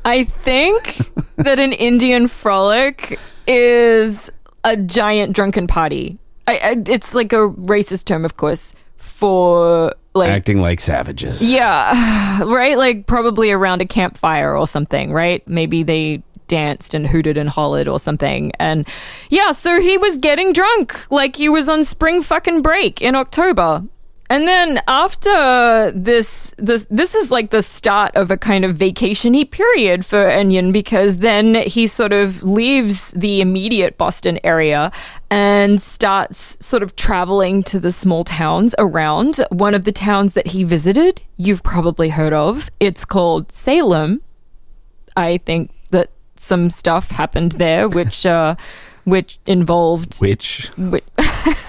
I think that an Indian frolic is a giant drunken party. I, I, it's like a racist term, of course, for like Acting like savages. yeah, (sighs) right? Like probably around a campfire or something, right? Maybe they danced and hooted and hollered or something. And yeah, so he was getting drunk like he was on spring fucking break in October. And then after this, this this is like the start of a kind of vacationy period for Ennion because then he sort of leaves the immediate Boston area and starts sort of traveling to the small towns around. One of the towns that he visited, you've probably heard of. It's called Salem. I think some stuff happened there, which uh, which involved Which, (laughs) which,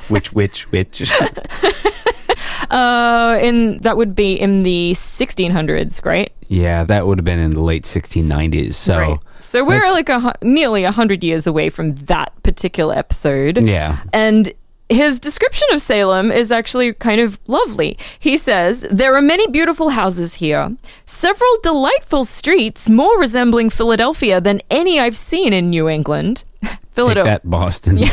which, which, which. (laughs) uh, in that would be in the 1600s, right? yeah, that would have been in the late 1690s. So, right. So we're like a, nearly a hundred years away from that particular episode. yeah. And his description of Salem is actually kind of lovely. He says, There are many beautiful houses here, several delightful streets more resembling Philadelphia than any I've seen in New England. (laughs) Take Philadelphia. that, Boston. (laughs)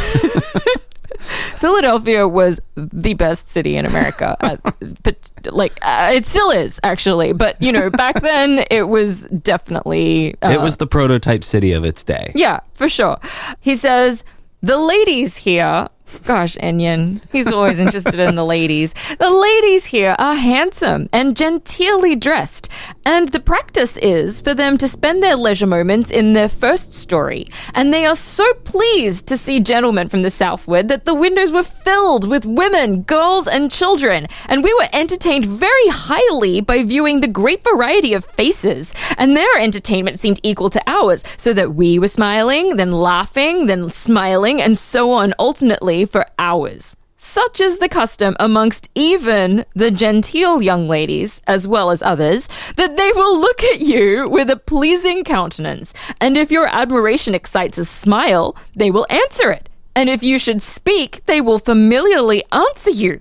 Philadelphia was the best city in America. uh, (laughs) but like uh, it still is actually, but you know, back then it was definitely uh, It was the prototype city of its day. yeah, for sure. He says the ladies here. Gosh, Ennion, he's always interested in the ladies. The ladies here are handsome and genteelly dressed, and the practice is for them to spend their leisure moments in their first story. And they are so pleased to see gentlemen from the southward that the windows were filled with women, girls, and children. And we were entertained very highly by viewing the great variety of faces, and their entertainment seemed equal to ours, so that we were smiling, then laughing, then smiling, and so on alternately for hours. Such is the custom amongst even the genteel young ladies, as well as others, that they will look at you with a pleasing countenance, and if your admiration excites a smile, they will answer it, and if you should speak, they will familiarly answer you.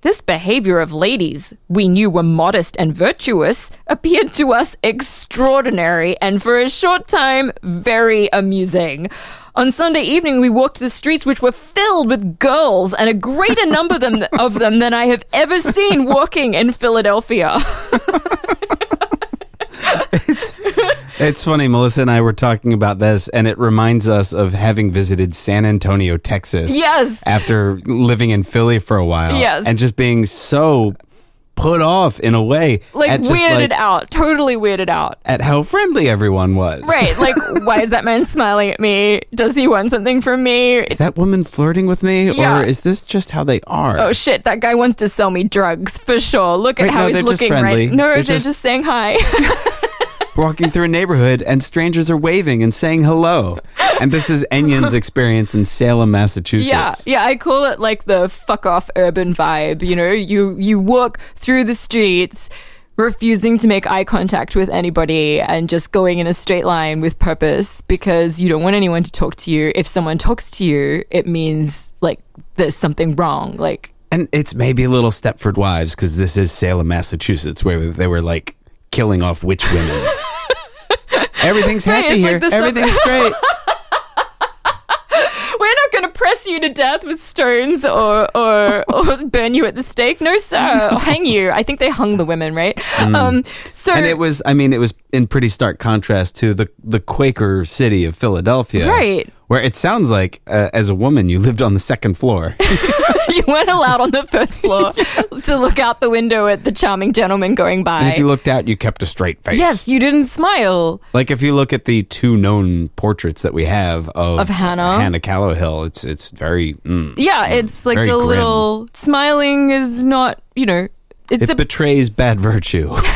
This behavior of ladies, we knew were modest and virtuous, appeared to us extraordinary and for a short time very amusing. On Sunday evening, we walked the streets which were filled with girls, and a greater number them, of them than I have ever seen walking in Philadelphia. (laughs) It's funny, Melissa and I were talking about this, and it reminds us of having visited San Antonio, Texas. Yes. After living in Philly for a while. Yes. And just being so put off in a way. like at just, weirded like, out, totally weirded out. At how friendly everyone was. Right, (laughs) like why is that man smiling at me? Does he want something from me? Is that woman flirting with me? Yeah. Or is this just how they are? Oh shit, that guy wants to sell me drugs for sure. Look at how no, he's looking friendly. right. No, They're they're, just- just... saying hi. (laughs) Walking through a neighborhood and strangers are waving and saying hello. And this is Ennion's (laughs) experience in Salem, Massachusetts. yeah, yeah. I call it like the fuck off urban vibe. You know, you you walk through the streets, refusing to make eye contact with anybody, and just going in a straight line with purpose because you don't want anyone to talk to you. If someone talks to you, it means like there's something wrong. Like And it's maybe a little Stepford Wives because this is Salem, Massachusetts, where they were like killing off witch women. (laughs) Everything's happy like here. sub- Everything's great. (laughs) We're not going to press you to death with stones or, or or burn you at the stake. No, sir. (laughs) Or hang you. I think they hung the women, right? Um, so Mm. And it was, I mean, it was in pretty stark contrast to the the Quaker city of Philadelphia, Right. Where it sounds like, uh, as a woman, you lived on the second floor. (laughs) you weren't allowed on the first floor (laughs) to look out the window at the charming gentleman going by. And if you looked out, you kept a straight face. yes, you didn't smile. Like if you look at the two known portraits that we have of, Of Hannah? Hannah Callowhill, it's it's very mm, Yeah, it's like a grim. little smiling is not, you know, it's it a betrays bad virtue. (laughs)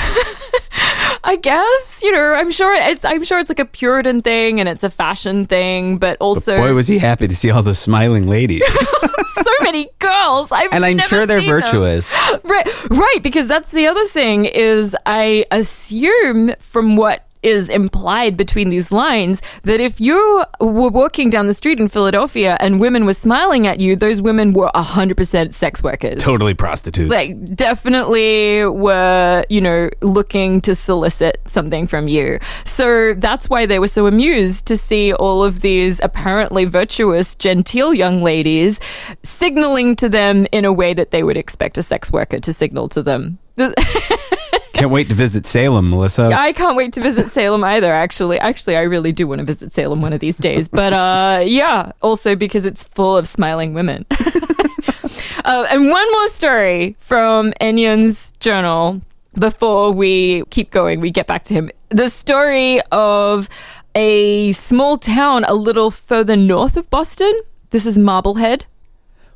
I guess, you know, I'm sure it's I'm sure it's like a Puritan thing and it's a fashion thing, but also Boy, was he happy to see all those smiling ladies, (laughs) so many girls. I've and I'm sure they're seen them. virtuous. Right, right, because that's the other thing is I assume from what is implied between these lines that if you were walking down the street in Philadelphia and women were smiling at you, those women were 100% sex workers. Totally prostitutes. Like, definitely were, you know, looking to solicit something from you. So that's why they were so amused to see all of these apparently virtuous, genteel young ladies signaling to them in a way that they would expect a sex worker to signal to them. (laughs) (laughs) Can't wait to visit Salem, Melissa. I can't wait to visit Salem either, actually. Actually, I really do want to visit Salem one of these days. But uh, yeah, also because it's full of smiling women. (laughs) uh, and one more story from Ennion's journal before we keep going, we get back to him. The story of a small town a little further north of Boston. This is Marblehead.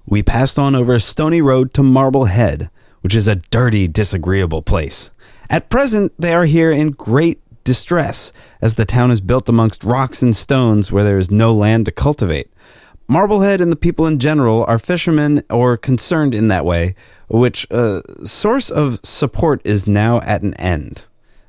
We passed on over a stony road to Marblehead, which is a dirty, disagreeable place. At present, they are here in great distress, as the town is built amongst rocks and stones where there is no land to cultivate. Marblehead and the people in general are fishermen or concerned in that way, which uh, source of support is now at an end.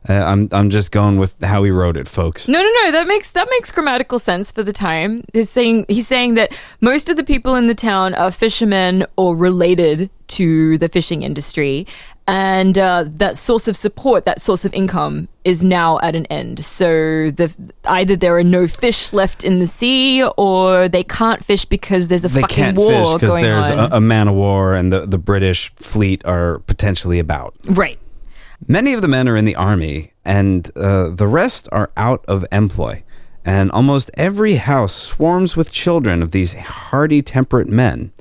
Uh, I'm I'm just going with how he wrote it, folks. No, no, no. That makes that makes grammatical sense for the time. He's saying he's saying that most of the people in the town are fishermen or related to the fishing industry, and uh, that source of support, that source of income, is now at an end. So the either there are no fish left in the sea, or they can't fish because there's a They fucking can't war fish because going there's on. a, a man of war and the, the British fleet are potentially about. right. Many of the men are in the army, and uh, the rest are out of employ. And almost every house swarms with children of these hardy, temperate men.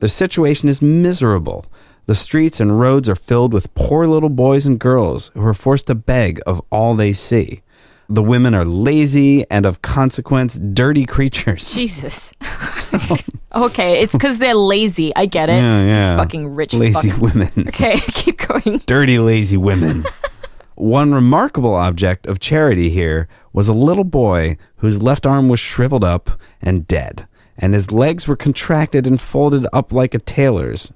The situation is miserable. The streets and roads are filled with poor little boys and girls who are forced to beg of all they see. The women are lazy and, of consequence, dirty creatures. Jesus. (laughs) okay, it's because they're lazy. I get it. Yeah, yeah. Fucking rich. Lazy fuck. women. (laughs) Okay, (laughs) keep going. dirty, lazy women. One remarkable object of charity here was a little boy whose left arm was shriveled up and dead, and his legs were contracted and folded up like a tailor's.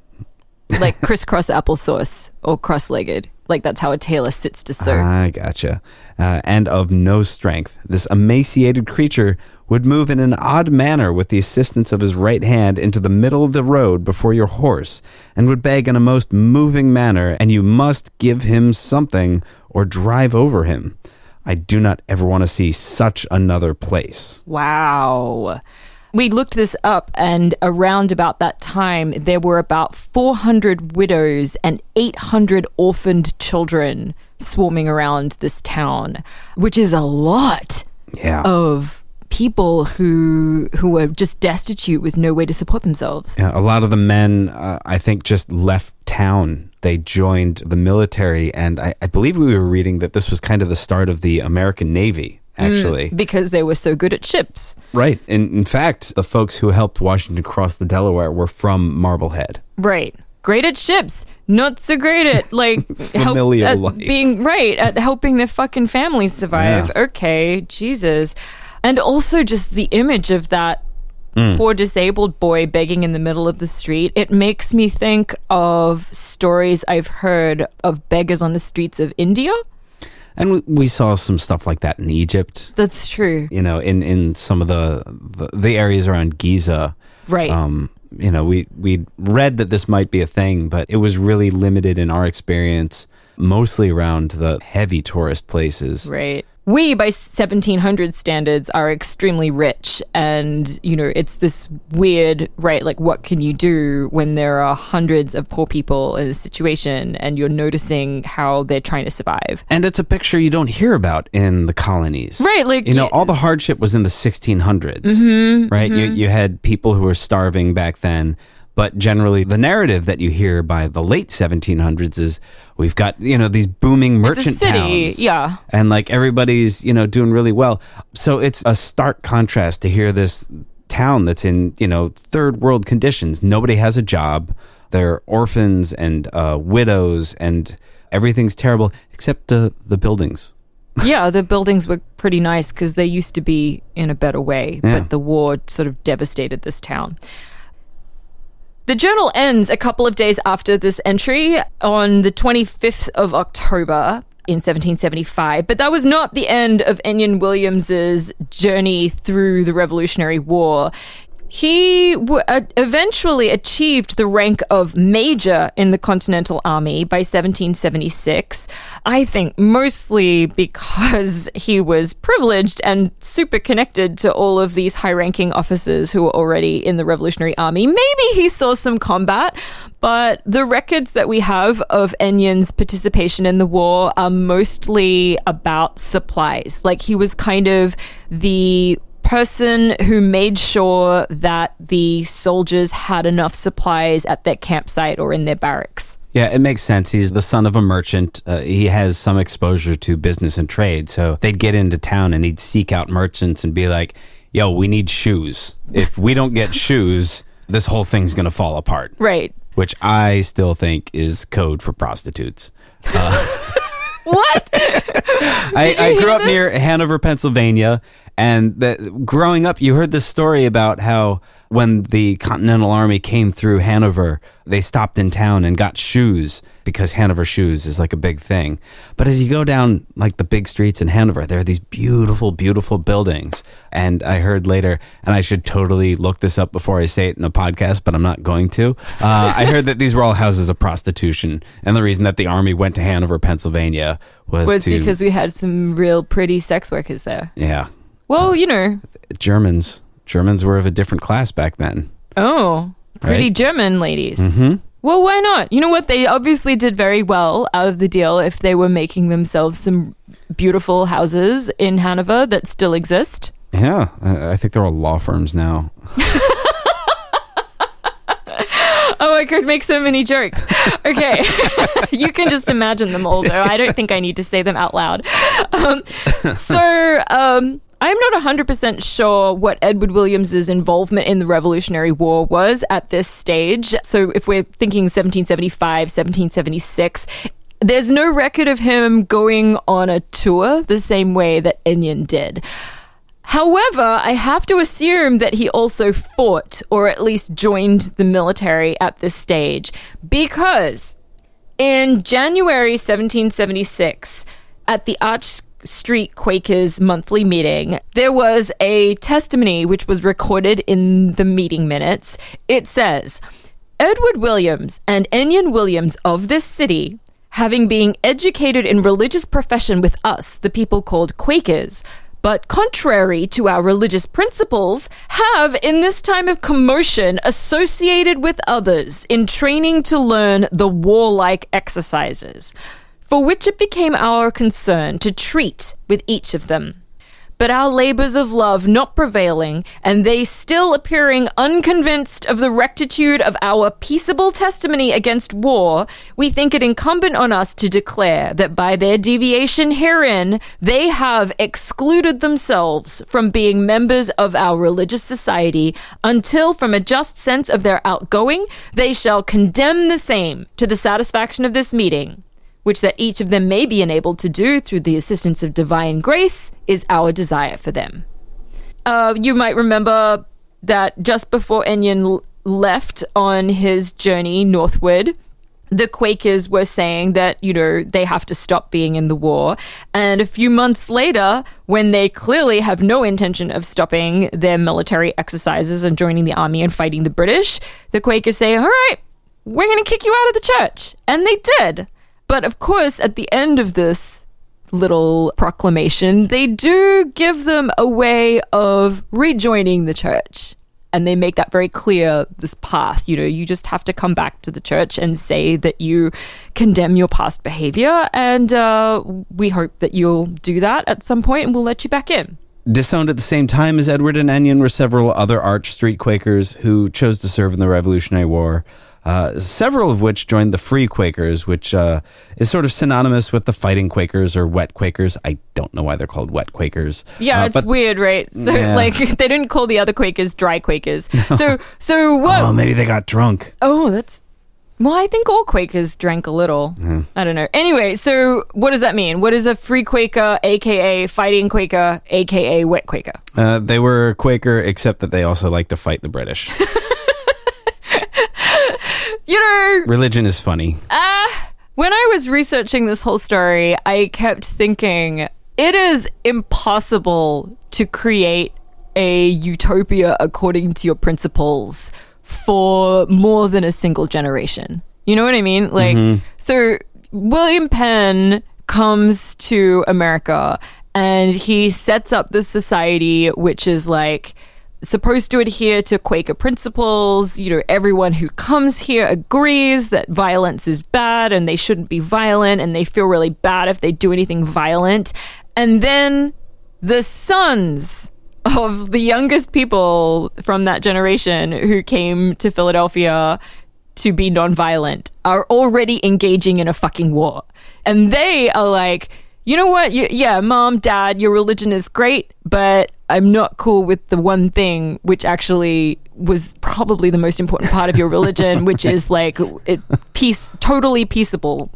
like crisscross applesauce or cross-legged. Like that's how a tailor sits to sew. I gotcha. Uh, and of no strength. This emaciated creature would move in an odd manner with the assistance of his right hand into the middle of the road before your horse, and would beg in a most moving manner, and you must give him something or drive over him. I do not ever want to see such another place. wow. We looked this up, and around about that time, there were about 400 widows and 800 orphaned children swarming around this town, which is a lot Yeah. of people who who were just destitute with no way to support themselves. Yeah, a lot of the men, uh, I think, just left town. They joined the military, and I, I believe we were reading that this was kind of the start of the American Navy, actually. Because they were so good at ships. Right. In, in fact, the folks who helped Washington cross the Delaware were from Marblehead. Right. Great at ships, not so great at (laughs) like help- at life. being right at helping their fucking families survive. Yeah. Okay, Jesus. And also just the image of that Mm. poor disabled boy begging in the middle of the street. It makes me think of stories I've heard of beggars on the streets of India. And we, saw some stuff like that in Egypt, That's true. you know, in, in some of the, the, the areas around Giza. Right. Um, you know, we, we read that this might be a thing, but it was really limited in our experience, mostly around the heavy tourist places. Right. We, by 1700 standards, are extremely rich. And, you know, it's this weird, right? Like, what can you do when there are hundreds of poor people in a situation and you're noticing how they're trying to survive? And it's a picture you don't hear about in the colonies. Right, like, you know, all the hardship was in the 1600s, mm-hmm, right? You, mm-hmm. you had people who were starving back then, But generally, the narrative that you hear by the late 1700s is we've got, you know, these booming merchant towns. yeah. And like everybody's, you know, doing really well. So it's a stark contrast to hear this town that's in, you know, third world conditions. Nobody has a job. They're orphans and uh, widows, and everything's terrible except uh, the buildings. (laughs) yeah, the buildings were pretty nice because they used to be in a better way, Yeah. but the war sort of devastated this town. The journal ends a couple of days after this entry on the 25th of October in 1775, but that was not the end of Ennion Williams's journey through the Revolutionary War. He w- uh, eventually achieved the rank of major in the Continental Army by 1776. I think mostly because he was privileged and super connected to all of these high ranking officers who were already in the Revolutionary Army. Maybe he saw some combat, but the records that we have of Ennion's participation in the war are mostly about supplies. Like he was kind of the person who made sure that the soldiers had enough supplies at their campsite or in their barracks. Yeah, it makes sense. He's the son of a merchant. Uh, he has some exposure to business and trade. So they'd get into town and he'd seek out merchants and be like, yo, we need shoes. If we don't get (laughs) shoes, this whole thing's going to fall apart. Right. Which I still think is code for prostitutes. (laughs) What? (laughs) I, I grew up this? near Hanover, Pennsylvania, and the, growing up, you heard this story about how when the Continental Army came through Hanover, they stopped in town and got shoes because Hanover shoes is like a big thing. But as you go down like the big streets in Hanover, there are these beautiful, beautiful buildings. And I heard later, and I should totally look this up before I say it in a podcast, but I'm not going to. Uh, I heard that these were all houses of prostitution, and the reason that the army went to Hanover, Pennsylvania, was, was to because we had some real pretty sex workers there. yeah, Well, you know, Germans. Germans were of a different class back then. oh, pretty Right. German ladies. hmm Well, why not? You know what? They obviously did very well out of the deal if they were making themselves some beautiful houses in Hanover that still exist. Yeah, I I think they're all law firms now. (laughs) Oh, I could make so many jokes. Okay. (laughs) you can just imagine them all, though. I don't think I need to say them out loud. Um, so, um, I'm not 100% sure what Edward Williams's involvement in the Revolutionary War was at this stage. So, if we're thinking 1775, 1776, there's no record of him going on a tour the same way that Ennion did. However, I have to assume that he also fought or at least joined the military at this stage because in January 1776, at the Arch Street Quakers monthly meeting, there was a testimony which was recorded in the meeting minutes. It says, Edward Williams and Ennion Williams of this city, having been educated in religious profession with us, the people called Quakers, but contrary to our religious principles, have in this time of commotion associated with others in training to learn the warlike exercises, for which it became our concern to treat with each of them. But our labors of love not prevailing, and they still appearing unconvinced of the rectitude of our peaceable testimony against war, we think it incumbent on us to declare that by their deviation herein, they have excluded themselves from being members of our religious society, until from a just sense of their outgoing, they shall condemn the same to the satisfaction of this meeting which that each of them may be enabled to do through the assistance of divine grace, is our desire for them. Uh, you might remember that just before Ennion left on his journey northward, the Quakers were saying that, you know, they have to stop being in the war. And a few months later, when they clearly have no intention of stopping their military exercises and joining the army and fighting the British, the Quakers say, all right, we're going to kick you out of the church. And they did. But of course, at the end of this little proclamation, they do give them a way of rejoining the church. And they make that very clear this path. You know, you just have to come back to the church and say that you condemn your past behavior. And uh, we hope that you'll do that at some point and we'll let you back in. Disowned at the same time as Edward and Ennion were several other arch street Quakers who chose to serve in the Revolutionary War. Uh, several of which joined the Free Quakers, which uh, is sort of synonymous with the Fighting Quakers or Wet Quakers. I don't know why they're called Wet Quakers. Yeah, Uh, it's but- weird, right? So Yeah. like (laughs) they didn't call the other Quakers dry Quakers. (laughs) So so what? Oh, maybe they got drunk. Oh, that's. Well, I think all Quakers drank a little. I don't know. Anyway, so what does that mean? What is a free Quaker, aka fighting Quaker, aka wet Quaker? Uh, they were Quaker, except that they also like to fight the British. (laughs) You know, Religion is funny. Uh, when I was researching this whole story, I kept thinking it is impossible to create a utopia according to your principles for more than a single generation. You know what I mean? Like, mm-hmm. so William Penn comes to America and he sets up this society which is like supposed to adhere to Quaker principles. You know, everyone who comes here agrees that violence is bad and they shouldn't be violent and they feel really bad if they do anything violent. And then the sons of the youngest people from that generation who came to Philadelphia to be nonviolent are already engaging in a fucking war. And they are like, you know what? You, yeah, mom, dad, your religion is great, but I'm not cool with the one thing which actually was probably the most important part of your religion, (laughs) which is like it, peace, totally peaceable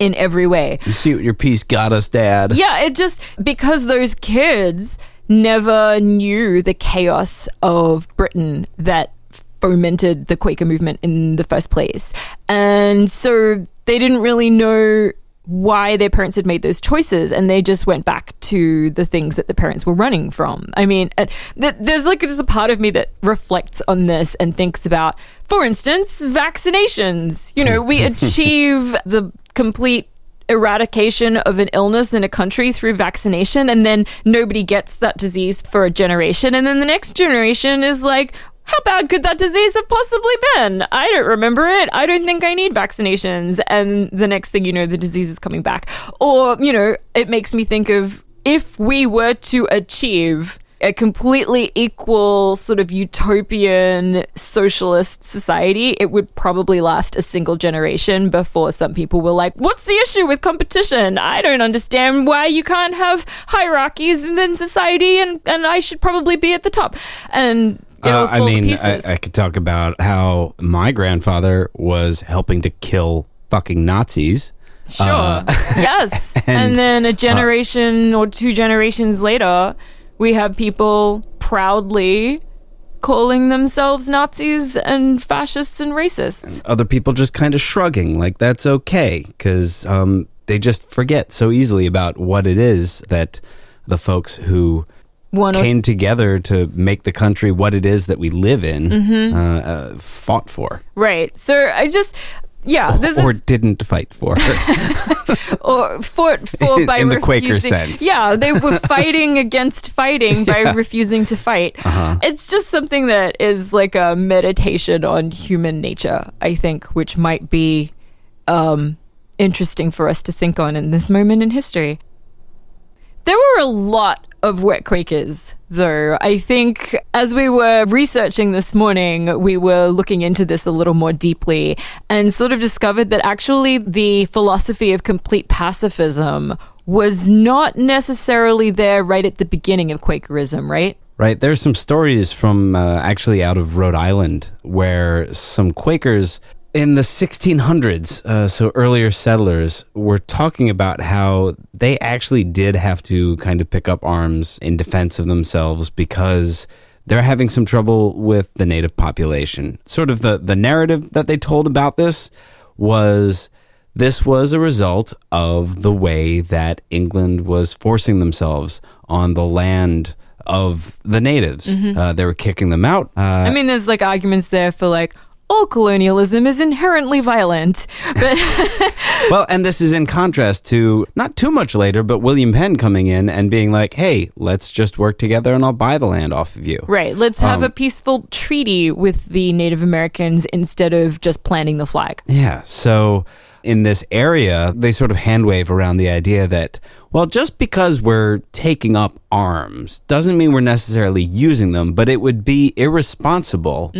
in every way. You see what your peace got us, Dad. Yeah, it just because those kids never knew the chaos of Britain that fomented the Quaker movement in the first place. And so they didn't really know why their parents had made those choices and they just went back to the things that the parents were running from. I mean, uh, th- there's like just a part of me that reflects on this and thinks about, for instance, vaccinations. You know, we (laughs) achieve the complete eradication of an illness in a country through vaccination and then nobody gets that disease for a generation and then the next generation is like how bad could that disease have possibly been? I don't remember it. I don't think I need vaccinations. And the next thing you know, the disease is coming back. Or, you know, it makes me think of if we were to achieve a completely equal sort of utopian socialist society, it would probably last a single generation before some people were like, What's the issue with competition? I don't understand why you can't have hierarchies in society and, and I should probably be at the top. And Uh, I mean, I. I could talk about how my grandfather was helping to kill fucking Nazis. Sure. Uh, (laughs) yes. (laughs) And, and, uh, then a generation or two generations later, we have people proudly calling themselves Nazis and fascists and racists. Other people just kind of shrugging, like that's okay, because um, they just forget so easily about what it is that the folks who One or came together to make the country what it is that we live in Mm-hmm. uh, uh, fought for, right. So I just yeah, this or is didn't fight for. (laughs) or fought for (laughs) by In the Quaker sense. Yeah, they were fighting (laughs) against fighting by refusing to fight. Uh-huh. It's just something that is like a meditation on human nature, I think, which might be um, interesting for us to think on in this moment in history. There were a lot of wet Quakers, though. I think as we were researching this morning, we were looking into this a little more deeply and sort of discovered that actually the philosophy of complete pacifism was not necessarily there right at the beginning of Quakerism, right? Right. There's some stories from uh, actually out of Rhode Island where some Quakers in the 1600s, uh, so earlier settlers, were talking about how they actually did have to kind of pick up arms in defense of themselves because they're having some trouble with the native population. Sort of the, the narrative that they told about this was this was a result of the way that England was forcing themselves on the land of the natives. Uh, they were kicking them out. Uh, I mean, there's like arguments there for like, all colonialism is inherently violent. But (laughs) well, and this is in contrast to not too much later, but William Penn coming in and being like, "Hey, let's just work together, and I'll buy the land off of you." Right. Let's have Um, a peaceful treaty with the Native Americans instead of just planting the flag. Yeah. So in this area, they sort of handwave around the idea that, well, just because we're taking up arms doesn't mean we're necessarily using them, but it would be irresponsible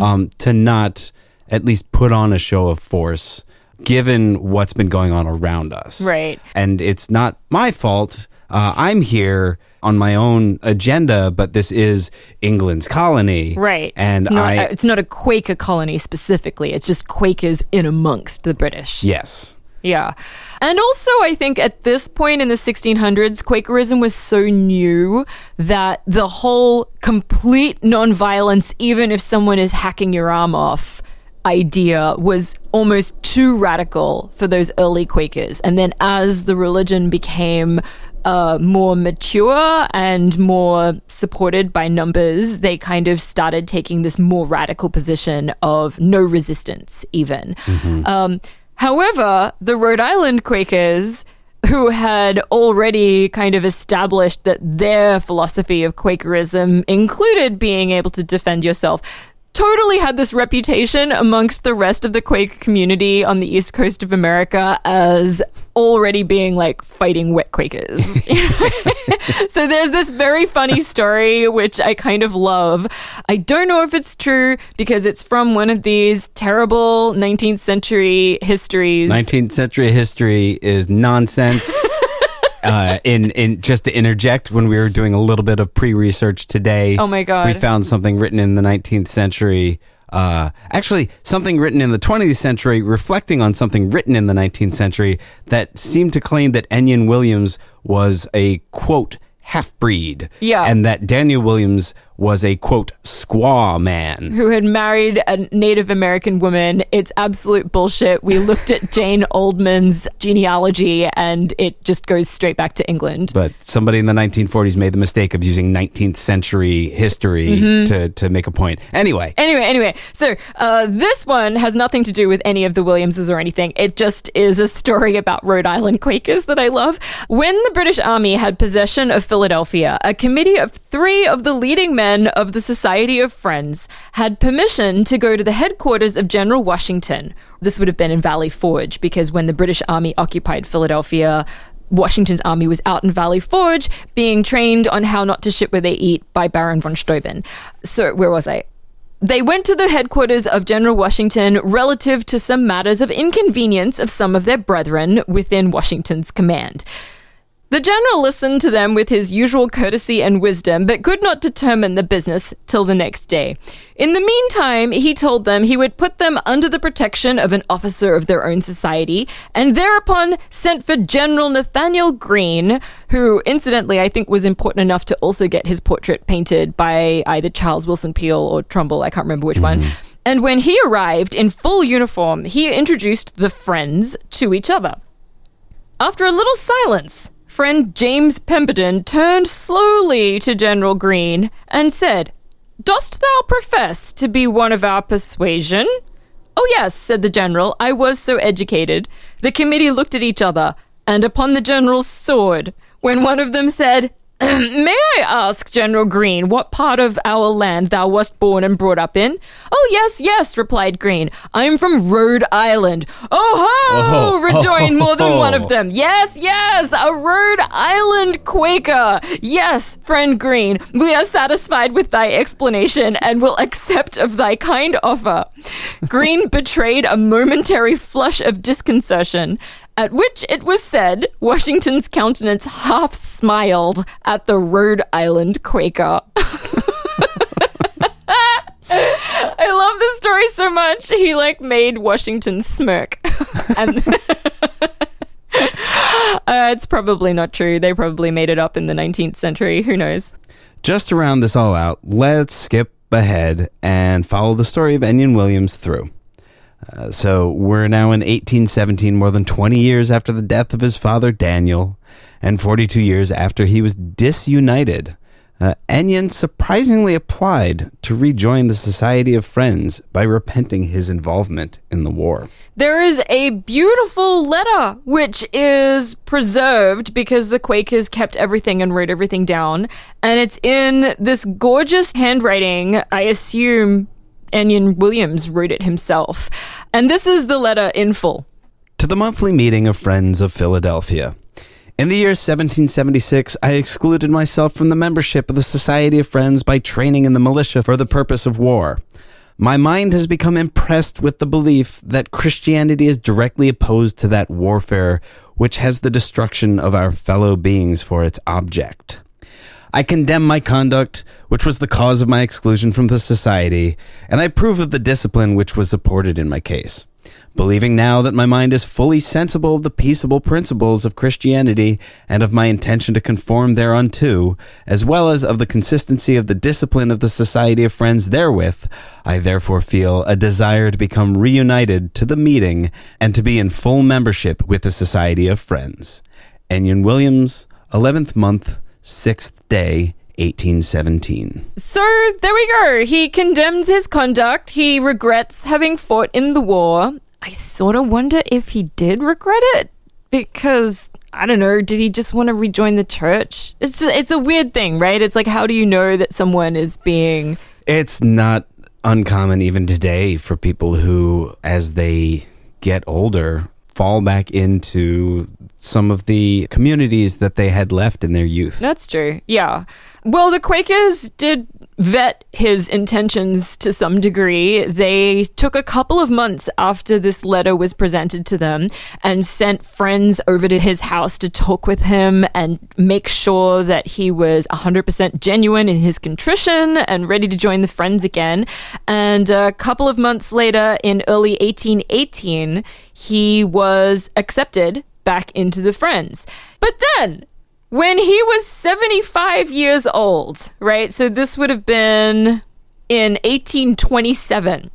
um, to not at least put on a show of force given what's been going on around us. Right. And it's not my fault. Uh, I'm here on my own agenda, but this is England's colony. Right. And it's not, I. it's not a Quaker colony specifically. It's just Quakers in amongst the British. yes. Yeah. And also, I think at this point in the 1600s, Quakerism was so new that the whole complete nonviolence, even if someone is hacking your arm off, idea was almost too radical for those early Quakers. And then as the religion became uh, more mature and more supported by numbers, they kind of started taking this more radical position of no resistance, even. Um, however, the Rhode Island Quakers who had already kind of established that their philosophy of Quakerism included being able to defend yourself. Totally had this reputation amongst the rest of the Quaker community on the east coast of America as already being like fighting wet Quakers. (laughs) (laughs) so there's this very funny story, which I kind of love. I don't know if it's true because it's from one of these terrible 19th century histories. 19th century history is nonsense. (laughs) uh, in in just to interject, when we were doing a little bit of pre-research today, Oh my God. we found something written in the 19th century. Uh, actually, something written in the 20th century, reflecting on something written in the 19th century that seemed to claim that Ennion Williams was a quote half breed, Yeah. and that Daniel Williams was a quote squaw man. who had married a Native American woman. It's absolute bullshit. We looked at Jane (laughs) Oldman's genealogy and it just goes straight back to England. But somebody in the 1940s made the mistake of using 19th century history Mm-hmm. to, to make a point. Anyway, Anyway, anyway, so uh, this one has nothing to do with any of the Williamses or anything. It just is a story about Rhode Island Quakers that I love. When the British Army had possession of Philadelphia, a committee of three of the leading men of the Society of Friends had permission to go to the headquarters of General Washington. This would have been in Valley Forge because when the British Army occupied Philadelphia, Washington's army was out in Valley Forge being trained on how not to shit where they eat by Baron von Steuben. So, where was I? They went to the headquarters of General Washington relative to some matters of inconvenience of some of their brethren within Washington's command. The general listened to them with his usual courtesy and wisdom, but could not determine the business till the next day. In the meantime, he told them he would put them under the protection of an officer of their own society, and thereupon sent for General Nathaniel Greene, who, incidentally, I think was important enough to also get his portrait painted by either Charles Willson Peale or Trumbull, I can't remember which one. Mm-hmm. And when he arrived in full uniform, he introduced the friends to each other. After a little silence, friend James Pemberton turned slowly to General Greene and said, Dost thou profess to be one of our persuasion? Oh, yes, said the general. I was so educated. The committee looked at each other, and upon the general's sword, when one of them said, (clears throat) May I ask, General Greene, what part of our land thou wast born and brought up in? Oh, yes, yes, replied Greene. I'm from Rhode Island. Oh ho! Oh, rejoined more than one oh. of them. Yes, yes, a Rhode Island Quaker. Yes, friend Greene, we are satisfied with thy explanation and will accept of thy kind offer. Greene (laughs) betrayed a momentary flush of disconcertion, at which it was said Washington's countenance half smiled at the Rhode Island Quaker. (laughs) I love this story so much. He like made Washington smirk. (laughs) and (laughs) uh, it's probably not true. They probably made it up in the 19th century. Who knows? just to round this all out, let's skip ahead and follow the story of Ennion Williams through. Uh, so we're now in 1817, more than 20 years after the death of his father Daniel, and 42 years after he was disunited. Uh, surprisingly applied to rejoin the Society of Friends by repenting his involvement in the war. There is a beautiful letter which is preserved because the Quakers kept everything and wrote everything down. And it's in this gorgeous handwriting. I assume Ennion Williams wrote it himself. And this is the letter in full. To the monthly meeting of Friends of Philadelphia. In the year 1776, I excluded myself from the membership of the Society of Friends by training in the militia for the purpose of war. My mind has become impressed with the belief that Christianity is directly opposed to that warfare which has the destruction of our fellow beings for its object. I condemn my conduct, which was the cause of my exclusion from the society, and I approve of the discipline which was supported in my case. Believing now that my mind is fully sensible of the peaceable principles of Christianity and of my intention to conform thereunto, as well as of the consistency of the discipline of the Society of Friends therewith, I therefore feel a desire to become reunited to the meeting and to be in full membership with the Society of Friends. Ennion Williams, 11th month, 6th day, 1817. So there we go. He condemns his conduct. He regrets having fought in the war. I sort of wonder if he did regret it because I don't know. Did he just want to rejoin the church? It's it's a weird thing, right? It's like how do you know that someone is being? It's not uncommon even today for people who, as they get older, fall back into some of the communities that they had left in their youth. That's true. Yeah. Well, the Quakers did vet his intentions to some degree. They took a couple of months after this letter was presented to them and sent friends over to his house to talk with him and make sure that he was 100% genuine in his contrition and ready to join the friends again. And a couple of months later, in early 1818, he was accepted back into the friends. But then, when he was 75 years old, right? So this would have been in 1827.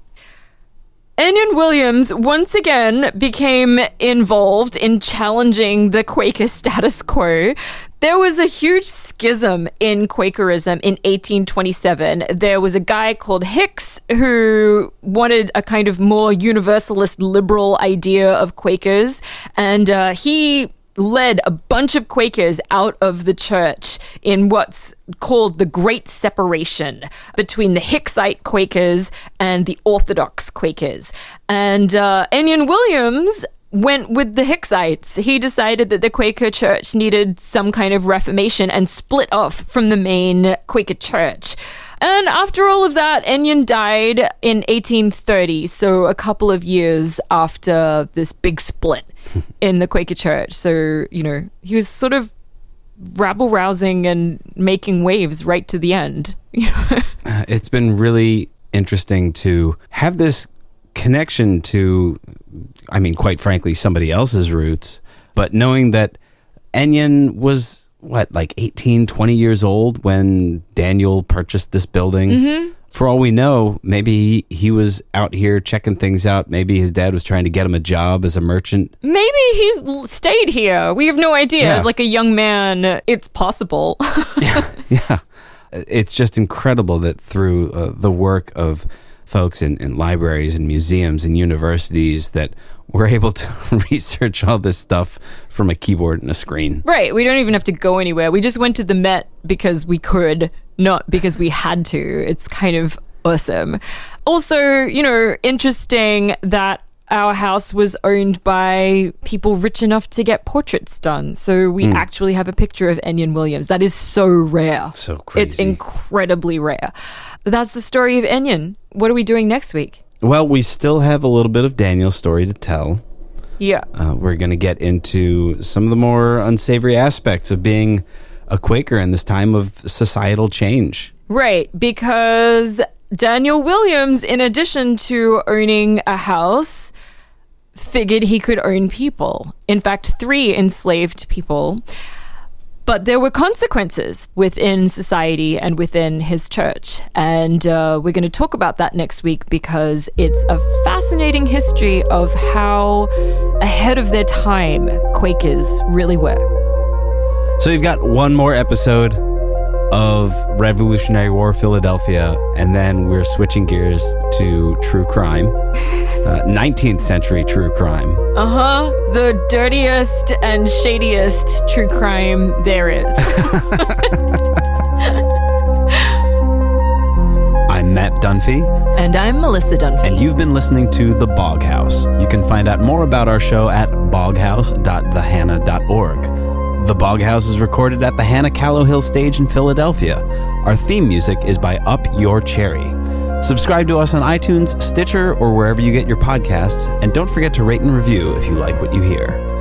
Ennion Williams once again became involved in challenging the Quaker status quo. There was a huge schism in Quakerism in 1827. There was a guy called Hicks who wanted a kind of more universalist liberal idea of Quakers, and uh, he led a bunch of Quakers out of the church in what's called the Great Separation between the Hicksite Quakers and the Orthodox Quakers. And uh, Williams went with the Hicksites. He decided that the Quaker church needed some kind of reformation and split off from the main Quaker church. And after all of that, Ennion died in 1830, so a couple of years after this big split (laughs) in the Quaker church. So, you know, he was sort of rabble rousing and making waves right to the end. (laughs) Uh, it's been really interesting to have this connection to, I mean, quite frankly, somebody else's roots, but knowing that Ennion was what, like 18, 20 years old when Daniel purchased this building. Mm-hmm. For all we know, maybe he was out here checking things out. Maybe his dad was trying to get him a job as a merchant. Maybe he's stayed here. We have no idea. Yeah. As like a young man, it's possible. (laughs) Yeah. It's just incredible that through uh, the work of folks in, in libraries and museums and universities that we're able to (laughs) research all this stuff from a keyboard and a screen. right. We don't even have to go anywhere. We just went to the Met because we could, not because we had to. It's kind of awesome. Also, you know, interesting that our house was owned by people rich enough to get portraits done. So we hmm. actually have a picture of Ennion Williams. That is so rare. So crazy. It's incredibly rare. That's the story of Ennion. What are we doing next week? Well, we still have a little bit of Daniel's story to tell. Yeah. Uh, we're going to get into some of the more unsavory aspects of being a Quaker in this time of societal change. Right, because Daniel Williams, in addition to owning a house, figured he could own people. In fact, three enslaved people. But there were consequences within society and within his church. And uh, we're going to talk about that next week because it's a fascinating history of how ahead of their time Quakers really were. So we've got one more episode of Revolutionary War Philadelphia, and then we're switching gears to true crime, uh, 19th century true crime. Uh huh. The dirtiest and shadiest true crime there is. (laughs) I'm Matt Dunphy. And I'm Melissa Dunphy. And you've been listening to The Bog House. You can find out more about our show at boghouse.thehannah.org. The Bog House is recorded at the Hannah Callowhill stage in Philadelphia. Our theme music is by Up Your Cherry. Subscribe to us on iTunes, Stitcher, or wherever you get your podcasts, and don't forget to rate and review if you like what you hear.